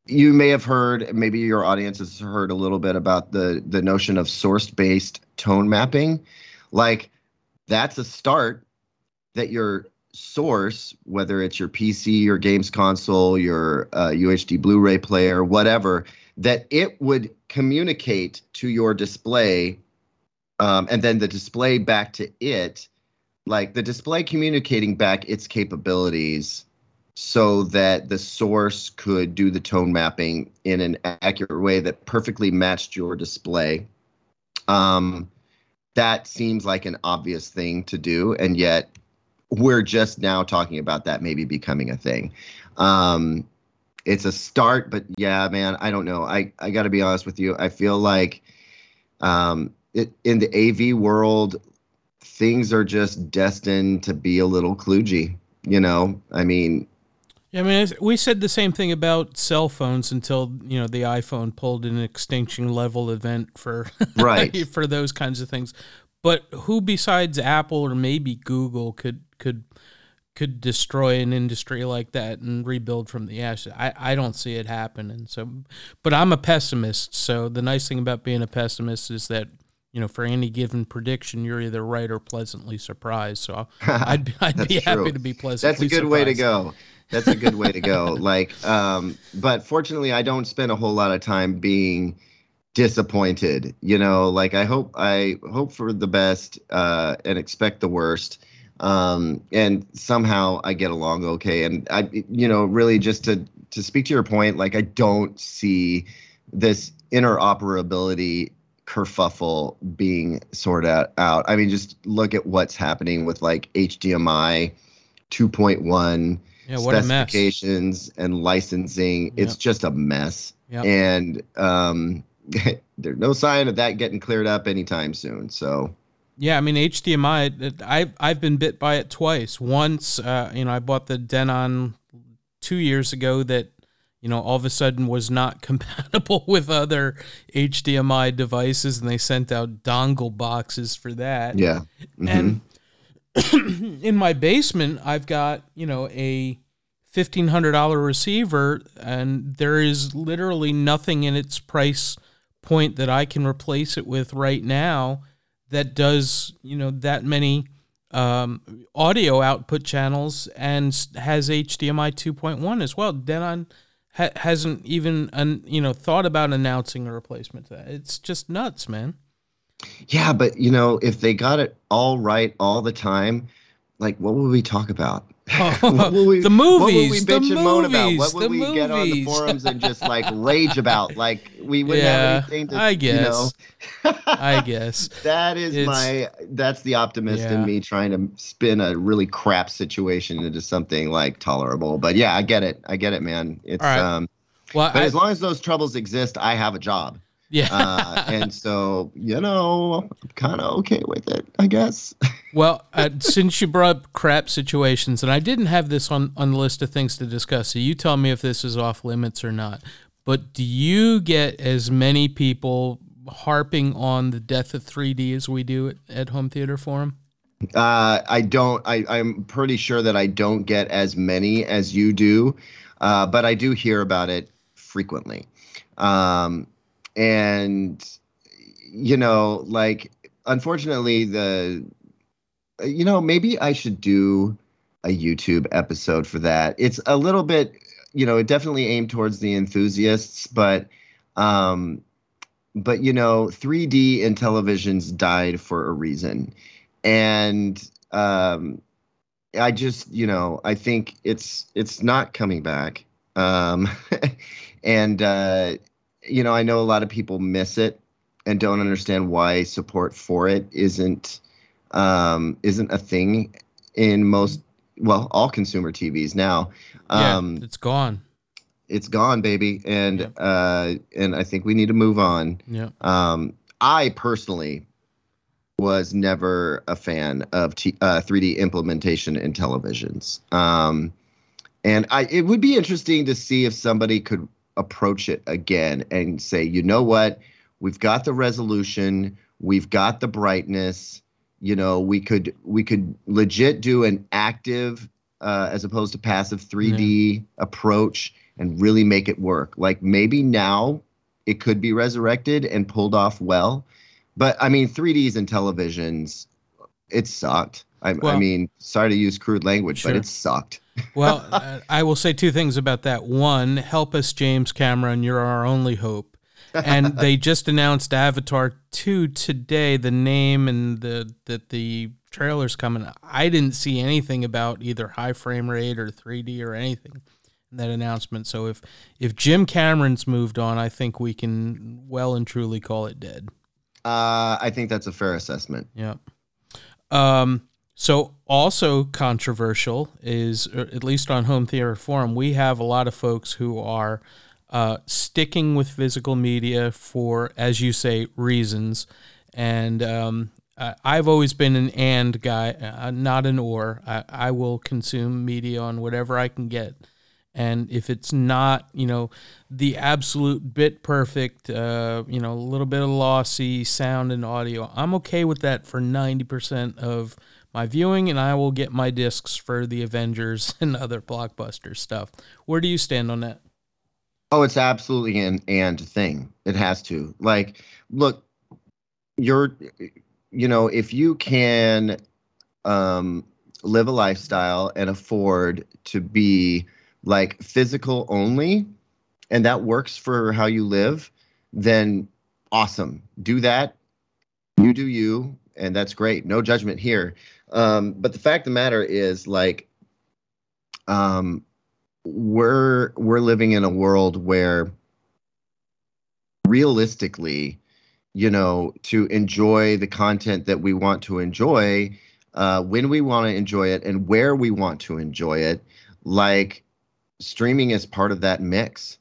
you may have heard, maybe your audience has heard a little bit about the the notion of source based tone mapping. Like that's a start that your source, whether it's your PC, your games console, your uh, UHD Blu-ray player, whatever, that it would communicate to your display, um, and then the display back to it, like the display communicating back its capabilities so that the source could do the tone mapping in an accurate way that perfectly matched your display. Um, that seems like an obvious thing to do, and yet we're just now talking about that maybe becoming a thing. Um, it's a start, but yeah, man, I don't know. I, I got to be honest with you. I feel like um, it, in the AV world, things are just destined to be a little kludgy. You know, I mean, yeah, I mean, we said the same thing about cell phones until you know the iPhone pulled an extinction level event for right for those kinds of things. But who besides Apple or maybe Google could could could destroy an industry like that and rebuild from the ashes? I, I don't see it happening. So, but I'm a pessimist. So the nice thing about being a pessimist is that you know, for any given prediction, you're either right or pleasantly surprised. So I'd be, I'd be happy to be pleasantly. That's a good surprised. way to go. That's a good way to go. Like, um, but fortunately, I don't spend a whole lot of time being disappointed. You know, like I hope I hope for the best uh, and expect the worst. Um, and somehow I get along okay. And I, you know, really just to to speak to your point, like I don't see this interoperability kerfuffle being sorted out. I mean, just look at what's happening with like HDMI 2.1 yeah, specifications and licensing. Yep. It's just a mess. Yep. And um, there's no sign of that getting cleared up anytime soon. So. Yeah, I mean HDMI. I've I've been bit by it twice. Once, uh, you know, I bought the Denon two years ago that you know all of a sudden was not compatible with other HDMI devices, and they sent out dongle boxes for that. Yeah, mm-hmm. and in my basement, I've got, you know, a $1,500 receiver, and there is literally nothing in its price point that I can replace it with right now that does, you know, that many um, audio output channels and has HDMI 2.1 as well. Denon ha- hasn't even, un- you know, thought about announcing a replacement to that. It's just nuts, man. Yeah, but you know, if they got it all right all the time, like what would we talk about? What will we, the movies, what will we bitch and moan about? What would we movies. get on the forums and just like rage about? Like we wouldn't yeah, have anything to. I guess. You know? I guess that is it's, my. That's the optimist yeah. in me trying to spin a really crap situation into something like tolerable. But yeah, I get it. I get it, man. It's right. um. Well, but I, as long as those troubles exist, I have a job. Yeah. uh, and so, you know, I'm kind of okay with it, I guess. well, uh, since you brought up crap situations, and I didn't have this on, on the list of things to discuss, so you tell me if this is off limits or not. But do you get as many people harping on the death of 3D as we do at, at Home Theater Forum? Uh, I don't. I, I'm pretty sure that I don't get as many as you do, uh, but I do hear about it frequently. Um, and you know like unfortunately the you know maybe i should do a youtube episode for that. It's a little bit you know it definitely aimed towards the enthusiasts but um but you know 3d in televisions died for a reason. And um i just you know i think it's it's not coming back. Um and uh you know, I know a lot of people miss it and don't understand why support for it isn't um, isn't a thing in most well, all consumer TVs now. Um, yeah, it's gone. It's gone, baby, and uh, and I think we need to move on. Yeah. Um, I personally was never a fan of t- uh, 3D implementation in televisions. Um, and I, it would be interesting to see if somebody could approach it again and say, you know what, we've got the resolution, we've got the brightness. You know, we could we could legit do an active uh, as opposed to passive 3D yeah. approach and really make it work. Like maybe now it could be resurrected and pulled off well. But I mean, 3Ds and televisions, it sucked. I, well, I mean, sorry to use crude language, sure. but it sucked. Well, uh, I will say two things about that. One, help us, James Cameron. You're our only hope. and they just announced Avatar 2 today, the name and the that the trailer's coming. I didn't see anything about either high frame rate or 3D or anything in that announcement. So if if Jim Cameron's moved on, I think we can well and truly call it dead. Uh, I think that's a fair assessment. Yeah. Um, so, also controversial is, uh, at least on Home Theater Forum, we have a lot of folks who are uh, sticking with physical media for, as you say, reasons. And um, I've always been an and guy, uh, not an or. I, I will consume media on whatever I can get. And if it's not, you know, the absolute bit perfect, uh, you know, a little bit of lossy sound and audio, I'm okay with that for 90% of my viewing, and I will get my discs for the Avengers and other blockbuster stuff. Where do you stand on that? Oh, it's absolutely an and thing. It has to. Like, look, you're, you know, if you can um, live a lifestyle and afford to be like physical only, and that works for how you live, then awesome. Do that. You do you, and that's great. No judgment here. Um, but the fact of the matter is, like, um, we're we're living in a world where realistically, you know, to enjoy the content that we want to enjoy, uh, when we want to enjoy it, and where we want to enjoy it, like streaming is part of that mix.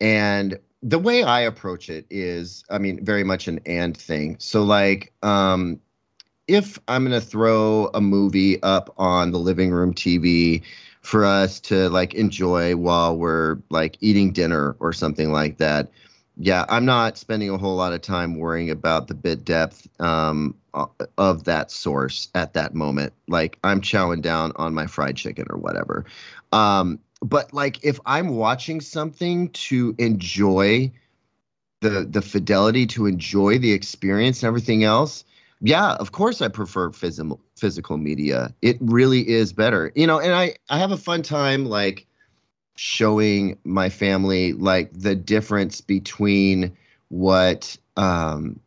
And the way I approach it is, I mean, very much an and thing. So, like, um, if I'm going to throw a movie up on the living room TV for us to like enjoy while we're like eating dinner or something like that, yeah, I'm not spending a whole lot of time worrying about the bit depth um, of that source at that moment. Like I'm chowing down on my fried chicken or whatever. Um, but like if I'm watching something to enjoy the the fidelity, to enjoy the experience and everything else, yeah, of course I prefer physical physical media. It really is better. You know, and I I have a fun time like showing my family like the difference between what um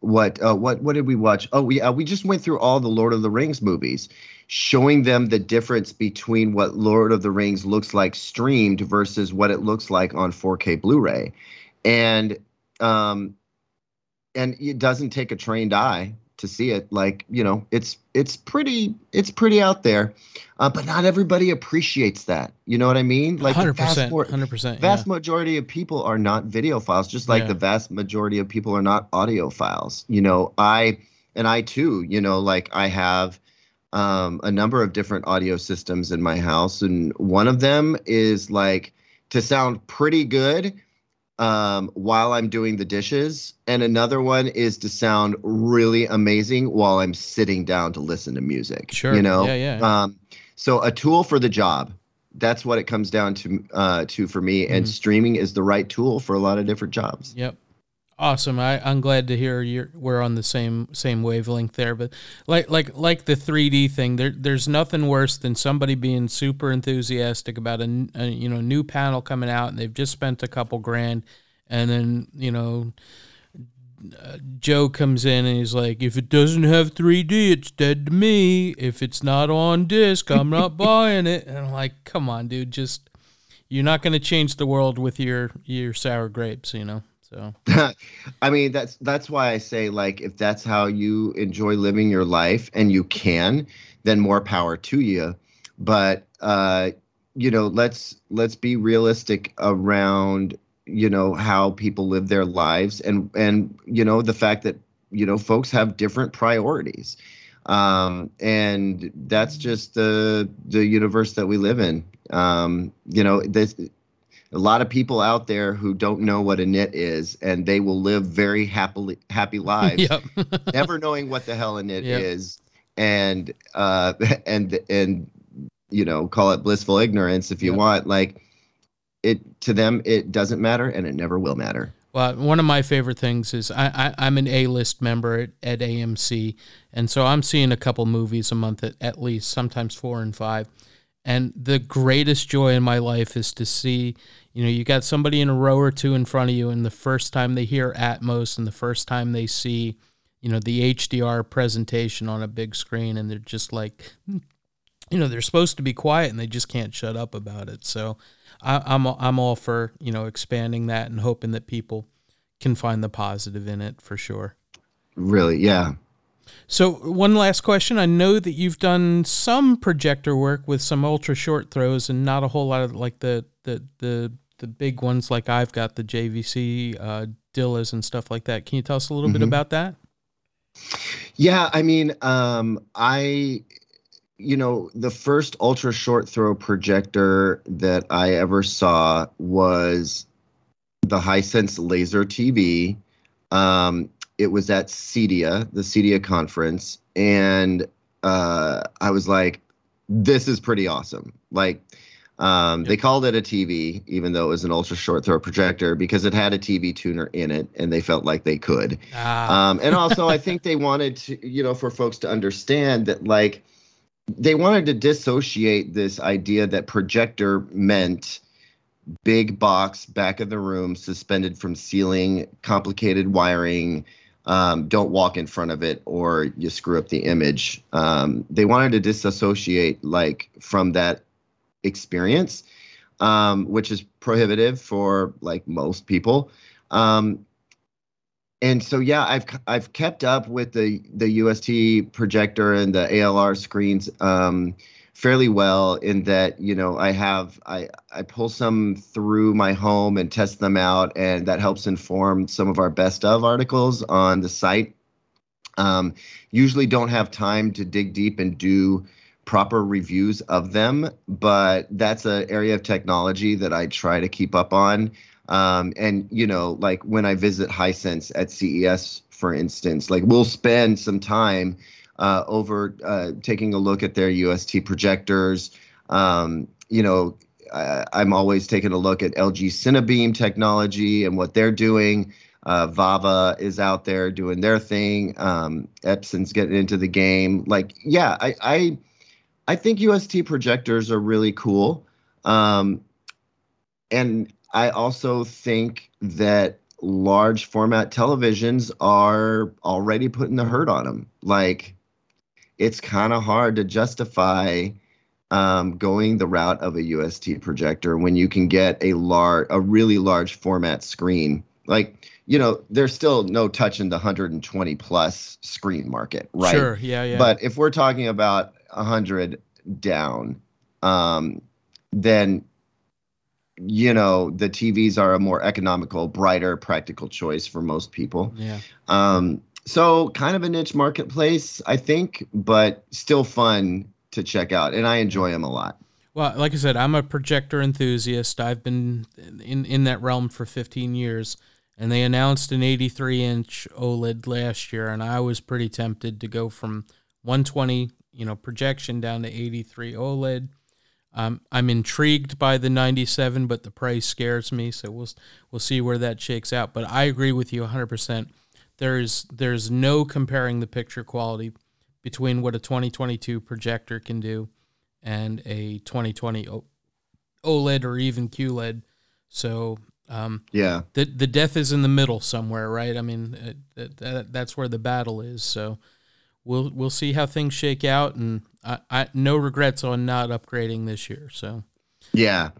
what uh, what what did we watch? Oh, we uh, we just went through all the Lord of the Rings movies, showing them the difference between what Lord of the Rings looks like streamed versus what it looks like on 4K Blu-ray, and um, and it doesn't take a trained eye to see it. Like you know it's it's pretty it's pretty out there. Uh, but not everybody appreciates that. You know what i mean? Like 100% vast, 100% vast yeah. majority of people are not videophiles just like yeah. the vast majority of people are not audiophiles. You know i and i too you know like i have um, a number of different audio systems in my house and one of them is like to sound pretty good um, while I'm doing the dishes, and another one is to sound really amazing while I'm sitting down to listen to music. Sure. You know. Yeah, yeah. Um, so a tool for the job. That's what it comes down to uh, to for me, mm-hmm. and streaming is the right tool for a lot of different jobs. Yep. Awesome. I, I'm glad to hear you're we're on the same same wavelength there. But like like like the 3D thing, there there's nothing worse than somebody being super enthusiastic about a, a you know new panel coming out and they've just spent a couple grand, and then you know uh, Joe comes in and he's like, if it doesn't have 3D, it's dead to me. If it's not on disc, I'm not buying it. And I'm like, come on, dude, just you're not going to change the world with your your sour grapes, you know. So. I mean that's that's why I say like if that's how you enjoy living your life and you can, then more power to you. but uh, you know, let's let's be realistic around you know how people live their lives and and you know the fact that you know folks have different priorities. Um, and that's just the the universe that we live in. Um, you know this a lot of people out there who don't know what a nit is and they will live very happily happy lives never knowing what the hell a nit yep. is and uh and and you know call it blissful ignorance if you yep. want like it to them it doesn't matter and it never will matter well, one of my favorite things is I, I am an A list member at, at AMC, and so I'm seeing a couple movies a month at, at least, sometimes four and five. And the greatest joy in my life is to see, you know, you got somebody in a row or two in front of you, and the first time they hear Atmos and the first time they see, you know, the HDR presentation on a big screen, and they're just like, hmm, you know, they're supposed to be quiet and they just can't shut up about it. So I, I'm I'm all for you know expanding that and hoping that people can find the positive in it for sure. Really, yeah. So one last question: I know that you've done some projector work with some ultra short throws, and not a whole lot of like the the the the big ones like I've got the JVC uh, D-ILAs and stuff like that. Can you tell us a little mm-hmm. bit about that? Yeah, I mean, um, I you know, the first ultra short throw projector that I ever saw was the Hisense Laser TV. Um, it was at CEDIA, the CEDIA conference, and uh, I was like, "This is pretty awesome!" Like, um, yep. they called it a TV, even though it was an ultra short throw projector, because it had a TV tuner in it, and they felt like they could. Ah. Um, and also, I think they wanted to, you know, for folks to understand that, like they wanted to dissociate this idea that projector meant big box back of the room suspended from ceiling complicated wiring um, don't walk in front of it or you screw up the image. Um, they wanted to disassociate like from that experience um, which is prohibitive for like most people. Um, and so yeah, I've I've kept up with the the UST projector and the ALR screens um, fairly well in that you know I have I I pull some through my home and test them out, and that helps inform some of our best of articles on the site. Um, usually don't have time to dig deep and do proper reviews of them, but that's an area of technology that I try to keep up on. Um, and you know, like when I visit Hisense at CES, for instance, like we'll spend some time uh, over uh, taking a look at their UST projectors. Um, you know, I, am always taking a look at LG Cinebeam technology and what they're doing. Uh, Vava is out there doing their thing. Um, Epson's getting into the game. Like, yeah, I, I, I think UST projectors are really cool. Um, and I also think that large format televisions are already putting the hurt on them. Like, it's kind of hard to justify um, going the route of a UST projector when you can get a large, a really large format screen. Like, you know, there's still no touch in the 120 plus screen market, right? Sure, yeah, yeah. But if we're talking about 100 down, um, then you know the TVs are a more economical, brighter, practical choice for most people. Yeah. Um, so kind of a niche marketplace, I think, but still fun to check out, and I enjoy them a lot. Well, like I said, I'm a projector enthusiast. I've been in in that realm for 15 years, and they announced an 83 inch OLED last year, and I was pretty tempted to go from 120, you know, projection down to 83 OLED um, I'm intrigued by the 97, but the price scares me. So we'll we'll see where that shakes out. But I agree with you 100%. There's there's no comparing the picture quality between what a 2022 projector can do and a 2020 OLED or even QLED. So um, yeah, the the death is in the middle somewhere, right? I mean, uh, that, that, that's where the battle is. So we'll we'll see how things shake out, and I, I no regrets on not upgrading this year. So yeah.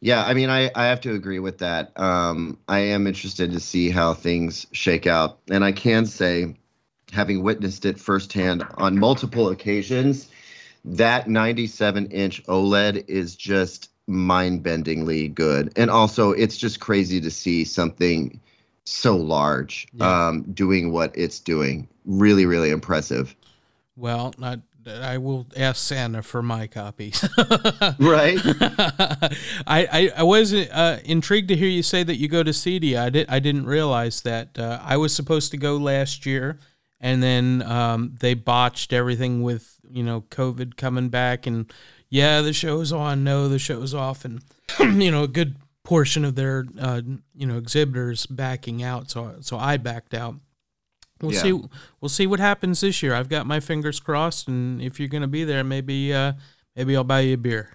Yeah, I mean, I, I have to agree with that. Um, I am interested to see how things shake out. And I can say, having witnessed it firsthand on multiple occasions, that 97 inch OLED is just mind bendingly good. And also, it's just crazy to see something so large yeah. um, doing what it's doing. Really, really impressive. Well, I, I will ask Santa for my copies. right. I, I, I was uh, intrigued to hear you say that you go to CEDIA. I did I didn't realize that. Uh, I was supposed to go last year, and then um, they botched everything with you know COVID coming back, and yeah, the show's on. No, the show's off, and you know a good portion of their uh, you know exhibitors backing out. So so I backed out. We'll yeah. see. We'll see what happens this year. I've got my fingers crossed, and if you're going to be there, maybe uh, maybe I'll buy you a beer.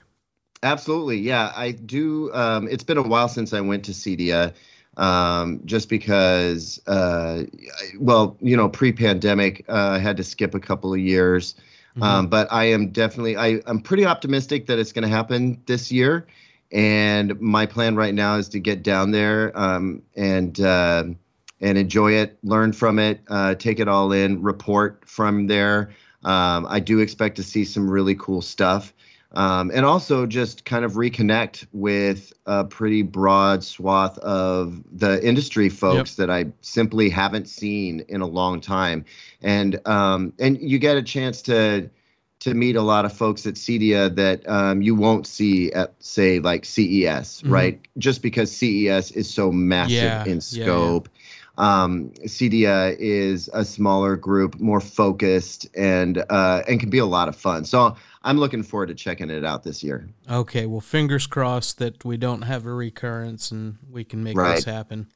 Absolutely, yeah. I do. Um, it's been a while since I went to CEDIA, um, just because, uh, well, you know, pre-pandemic, uh, I had to skip a couple of years. Mm-hmm. Um, but I am definitely, I, I'm pretty optimistic that it's going to happen this year. And my plan right now is to get down there um, and uh, and enjoy it, learn from it, uh, take it all in, report from there. Um, I do expect to see some really cool stuff. Um, and also just kind of reconnect with a pretty broad swath of the industry folks yep. that I simply haven't seen in a long time, and um, and you get a chance to to meet a lot of folks at CEDIA that um, you won't see at say like CES, mm-hmm. right? Just because CES is so massive yeah, in scope. Yeah, yeah um, CEDIA is a smaller group, more focused, and uh, and can be a lot of fun. So I'm looking forward to checking it out this year. Okay, well, fingers crossed that we don't have a recurrence and we can make right. this happen.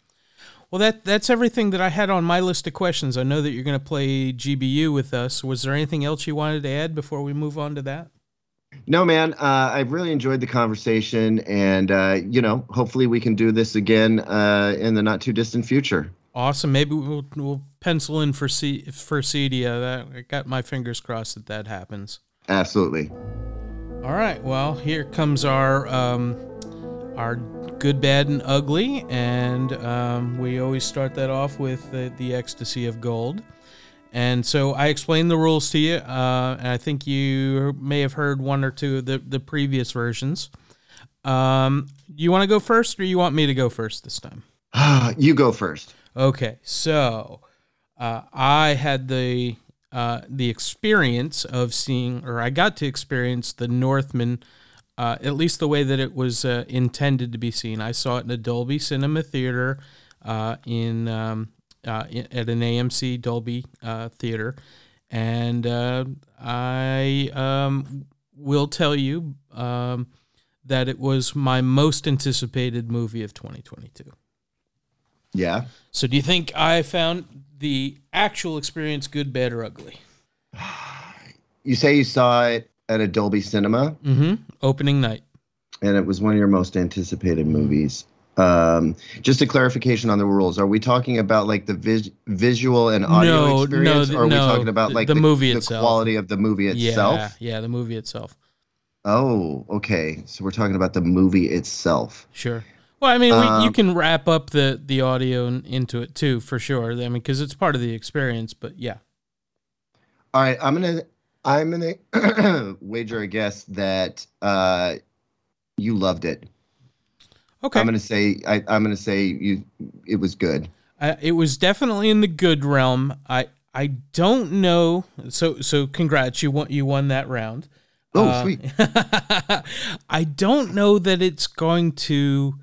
Well, that that's everything that I had on my list of questions. I know that you're going to play GBU with us. Was there anything else you wanted to add before we move on to that? No, man. Uh, I really enjoyed the conversation, and uh, you know, hopefully, we can do this again uh, in the not too distant future. Awesome. Maybe we'll, we'll pencil in for C for CEDIA. That I got my fingers crossed that that happens. Absolutely. All right. Well, here comes our um, our good, bad, and ugly, and um, we always start that off with the, the ecstasy of gold. And so I explained the rules to you, uh, and I think you may have heard one or two of the, the previous versions. Um, you want to go first, or you want me to go first this time? you go first. Okay, so uh, I had the uh, the experience of seeing, or I got to experience the Northman, uh, at least the way that it was uh, intended to be seen. I saw it in a Dolby Cinema Theater uh, in, um, uh, in, at an AMC Dolby theater, and I um, will tell you um, that it was my most anticipated movie of 2022. Yeah. So do you think I found the actual experience good, bad, or ugly? You say you saw it at a Dolby Cinema? Mm-hmm. Opening night. And it was one of your most anticipated movies. Um, just a clarification on the rules. Are we talking about like the vis- visual and audio no, experience, no, or are no, we talking about like the, the, movie the itself? quality of the movie itself? Yeah, yeah, the movie itself. Oh, okay. So we're talking about the movie itself. Sure. Well, I mean, um, we, you can wrap up the the audio into it too, for sure. I mean, because it's part of the experience. But yeah. All right, I'm gonna I'm gonna wager a guess that uh, you loved it. Okay. I'm gonna say I, am gonna say you it was good. Uh, it was definitely in the good realm. I I don't know. So so congrats, you won you won that round. Oh, uh, sweet. I don't know that it's going to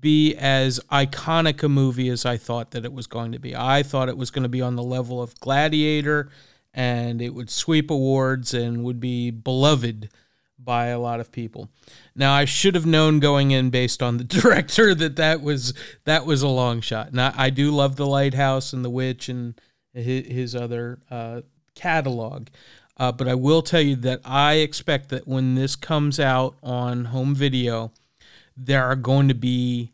be as iconic a movie as I thought that it was going to be. I thought it was going to be on the level of Gladiator and it would sweep awards and would be beloved by a lot of people. Now I should have known going in based on the director that that was that was a long shot. Now I do love The Lighthouse and The Witch and his, his other uh, catalog. Uh, but I will tell you that I expect that when this comes out on home video, there are going to be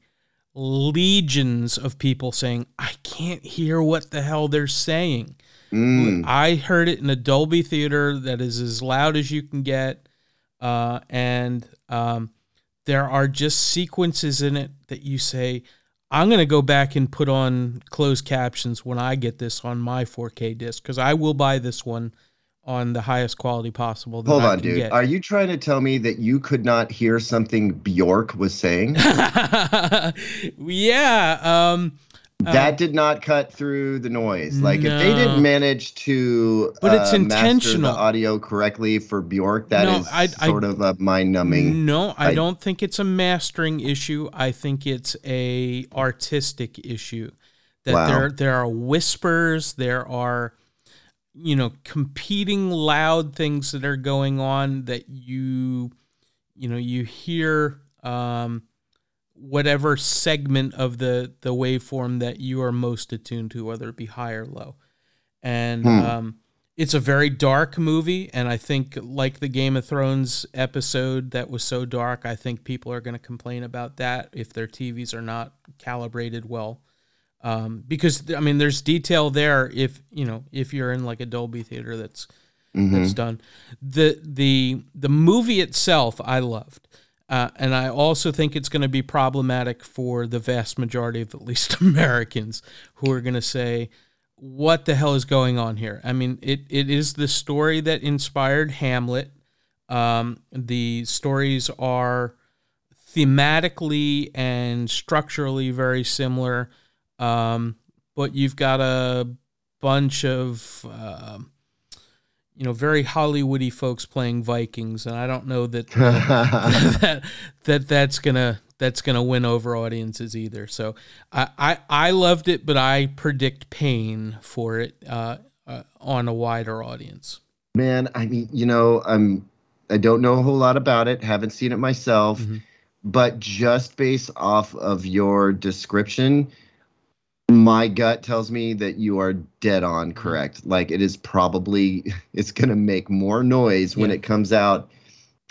legions of people saying, I can't hear what the hell they're saying. Mm. I heard it in a Dolby theater that is as loud as you can get. Uh, and um, there are just sequences in it that you say, I'm going to go back and put on closed captions when I get this on my 4K disc because I will buy this one on the highest quality possible. Hold on, dude. Get. Are you trying to tell me that you could not hear something Bjork was saying? yeah. Um, that uh, did not cut through the noise. Like no. if they didn't manage to, but it's uh, intentional. the audio correctly for Bjork. That no, is I, sort I, of a mind numbing. No, I, I don't think it's a mastering issue. I think it's a artistic issue. That wow. there there are whispers. There are you know competing loud things that are going on that you you know you hear um, whatever segment of the the waveform that you are most attuned to whether it be high or low and hmm. um, it's a very dark movie and i think like the game of thrones episode that was so dark i think people are going to complain about that if their tvs are not calibrated well um, because I mean, there's detail there. If you know, if you're in like a Dolby theater, that's mm-hmm. that's done. the the The movie itself, I loved, uh, and I also think it's going to be problematic for the vast majority of at least Americans who are going to say, "What the hell is going on here?" I mean, it it is the story that inspired Hamlet. Um, the stories are thematically and structurally very similar um, but you've got a bunch of uh, you know very Hollywoody folks playing Vikings, and I don't know that that, that that's gonna that's gonna win over audiences either. So I I, I loved it, but I predict pain for it uh, uh, on a wider audience. Man, I mean, you know, I'm I don't know a whole lot about it. Haven't seen it myself. Mm-hmm. But just based off of your description, my gut tells me that you are dead on mm-hmm. correct. Like it is probably it's going to make more noise when it comes out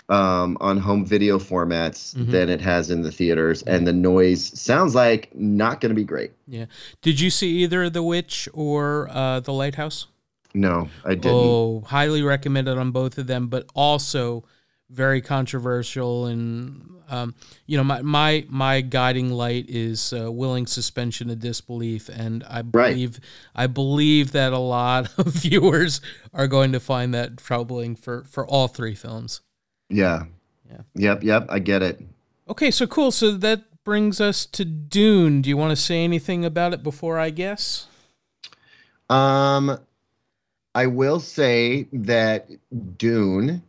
um, on home video formats mm-hmm. than it has in the theaters, and the noise sounds like not going to be great. Yeah. Did you see either The Witch or uh, The Lighthouse? No, I didn't. Oh, highly recommended on both of them, but also very controversial and um, you know my my my guiding light is uh, willing suspension of disbelief. And i believe right. i believe that a lot of viewers are going to find that troubling for for all three films. Yeah. Yeah. Yep yep. I get it. Okay so cool. So that brings us to dune. Do you want to say anything about it before i guess? Um i will say that dune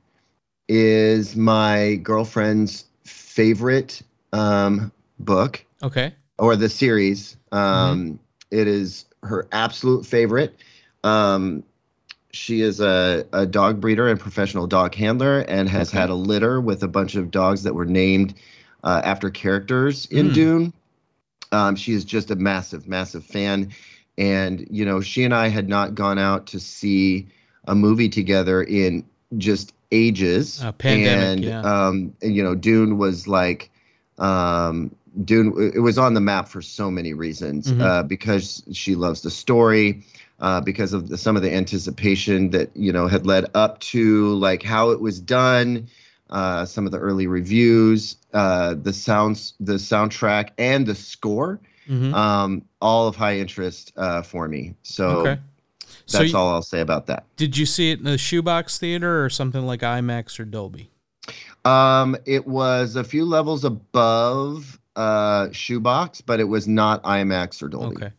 is my girlfriend's favorite um, book. Okay. Or the series. Um, mm-hmm. it is her absolute favorite. Um, she is a, a dog breeder and professional dog handler and has okay. had a litter with a bunch of dogs that were named uh, after characters in mm. Dune. Um, she is just a massive, massive fan. And, you know, she and I had not gone out to see a movie together in just ages. Uh, pandemic, and, yeah. um, and, you know, Dune was like, um, Dune, it was on the map for so many reasons mm-hmm. uh, because she loves the story. Uh, because of the, some of the anticipation that you know had led up to like how it was done, uh, some of the early reviews, uh, the sounds, the soundtrack, and the score, mm-hmm. um, all of high interest uh, for me. So okay. That's so all I'll say about that. Did you see it in the shoebox theater or something like IMAX or Dolby? Um, it was a few levels above uh, shoebox, but it was not IMAX or Dolby. Okay.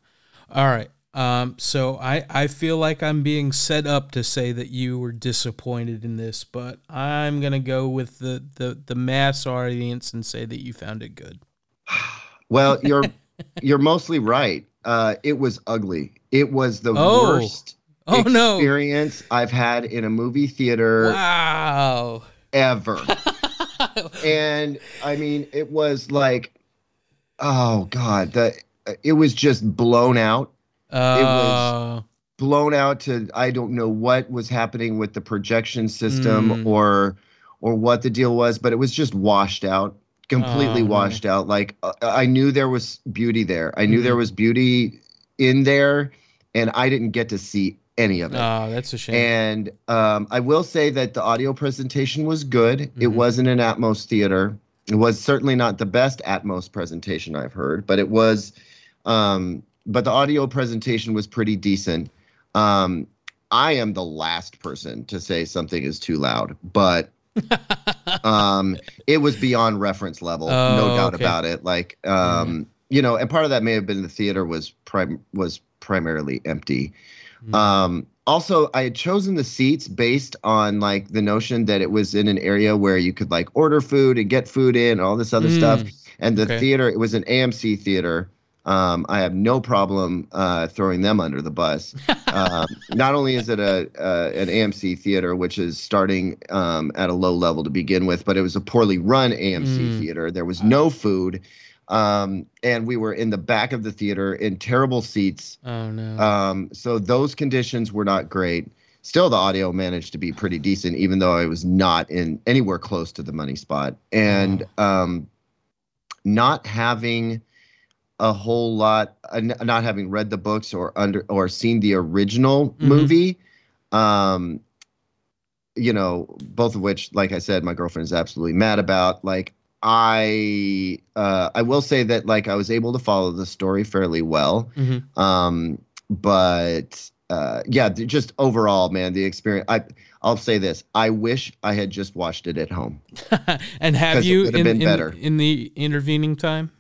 All right. Um, so I, I feel like I'm being set up to say that you were disappointed in this, but I'm gonna go with the, the, the mass audience and say that you found it good. Well, you're you're mostly right. Uh, it was ugly. It was the oh. worst oh, experience no. I've had in a movie theater. Wow. Ever. and I mean, it was like, oh god, the it was just blown out. Uh, it was oh. blown out to I don't know what was happening with the projection system mm. or or what the deal was, but it was just washed out, completely oh, washed out. Like uh, I knew there was beauty there. I knew mm. there was beauty in there, and I didn't get to see any of it. Oh, that's a shame. And um, I will say that the audio presentation was good. Mm-hmm. It wasn't an Atmos theater. It was certainly not the best Atmos presentation I've heard, but it was. Um, but the audio presentation was pretty decent. Um, I am the last person to say something is too loud, but um, it was beyond reference level, oh, no doubt okay. about it. Like, um, mm. you know, and part of that may have been the theater was prim- was primarily empty. Mm. Um, also, I had chosen the seats based on like the notion that it was in an area where you could like order food and get food in and all this other mm. stuff. And the okay. theater, it was an AMC theater. Um, I have no problem uh, throwing them under the bus. um, not only is it a uh, an AMC theater, which is starting um, at a low level to begin with, but it was a poorly run AMC mm. theater. There was no food, um, and we were in the back of the theater in terrible seats. Oh no! Um, so those conditions were not great. Still, the audio managed to be pretty decent, even though I was not in anywhere close to the money spot, and oh. um, not having a whole lot uh, not having read the books or under or seen the original mm-hmm. movie um you know both of which like i said my girlfriend is absolutely mad about like i uh i will say that like i was able to follow the story fairly well mm-hmm. um but uh yeah just overall man the experience i I'll say this: I wish I had just watched it at home. and have you in, in, in, the intervening time?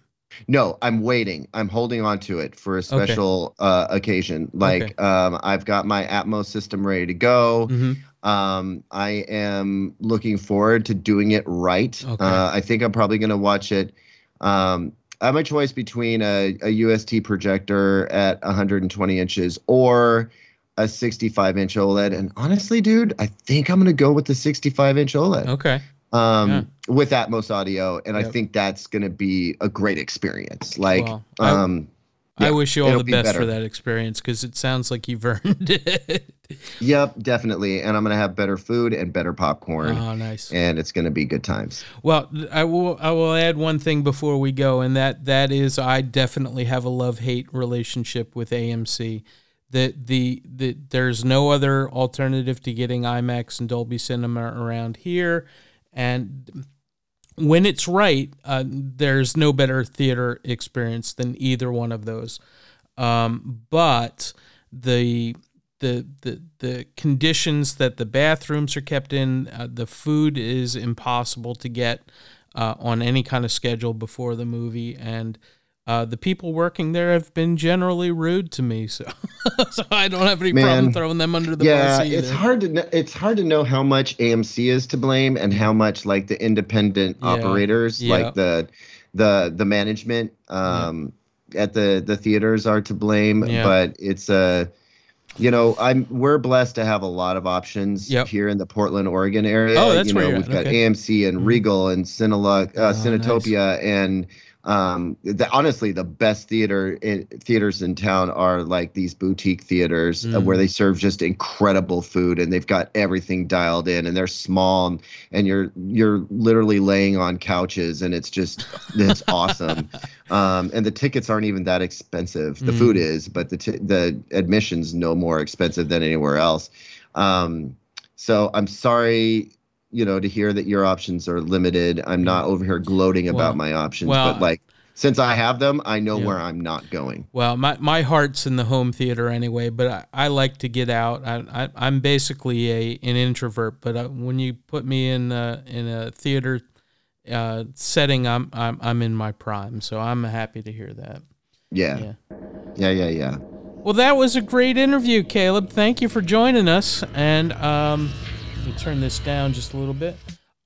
No, I'm waiting. I'm holding on to it for a special okay. uh, occasion. Like okay. um, I've got my Atmos system ready to go. Mm-hmm. Um, I am looking forward to doing it right. Okay. Uh, I think I'm probably going to watch it. Um, I have my choice between a, a UST projector at 120 inches or a 65 inch OLED. And honestly, dude, I think I'm going to go with the 65 inch OLED. Okay um, yeah. with Atmos audio, and yep. I think that's going to be a great experience. Like, well, um, I, yeah, I wish you all the be best better. for that experience because it sounds like you've earned it. yep, definitely, and I'm going to have better food and better popcorn. Oh, nice! And it's going to be good times. Well, I will. I will add one thing before we go, and that that is, I definitely have a love hate relationship with AMC that the, the there's no other alternative to getting IMAX and Dolby Cinema around here and when it's right, uh, there's no better theater experience than either one of those. Um, but the the the the conditions that the bathrooms are kept in, uh, the food is impossible to get uh, on any kind of schedule before the movie, and uh, the people working there have been generally rude to me, so so I don't have any Man, problem throwing them under the yeah, bus. Yeah, it's hard to know, it's hard to know how much AMC is to blame and how much like the independent yeah. operators, yeah. like the the the management um, yeah. at the the theaters are to blame. But it's a you know, I'm we're blessed to have a lot of options yep. here in the Portland, Oregon area. Oh, that's you know, we've got okay. AMC and mm-hmm. Regal and Cinelux, uh, oh, Cinetopia nice. and um the, honestly the best theater in, theaters in town are like these boutique theaters mm. uh, where they mm. serve just incredible food and they've got everything dialed in and they're small and, and you're you're literally laying on couches and it's just it's awesome um and the tickets aren't even that expensive the mm. food is but the t- the admissions no more expensive than anywhere else um so i'm sorry you know, to hear that your options are limited. I'm not over here gloating about my options, well, but like since I have them, I know yeah. where I'm not going. Well, my, my heart's in the home theater anyway, but I, I like to get out. I, I am basically a an introvert, but uh, when you put me in a, in a theater uh, setting, I'm I'm I'm in my prime, so I'm happy to hear that. Yeah. Yeah. Yeah, yeah, yeah. Well, that was a great interview, Caleb. Thank you for joining us and um me turn this down just a little bit.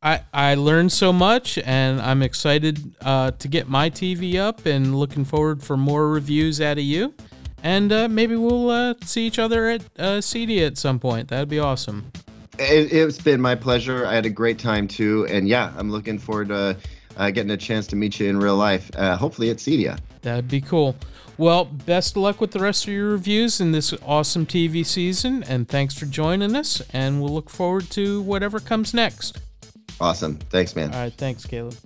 I, I learned so much and I'm excited uh, to get my TV up and looking forward for more reviews out of you. And uh, maybe we'll uh, see each other at uh, CEDIA at some point. That'd be awesome. It, has been my pleasure. I had a great time too. And yeah, I'm looking forward to uh, getting a chance to meet you in real life, uh, hopefully at CEDIA. That'd be cool. Well, best of luck with the rest of your reviews in this awesome TV season, and thanks for joining us. And we'll look forward to whatever comes next. Awesome. Thanks, man. All right. Thanks, Caleb.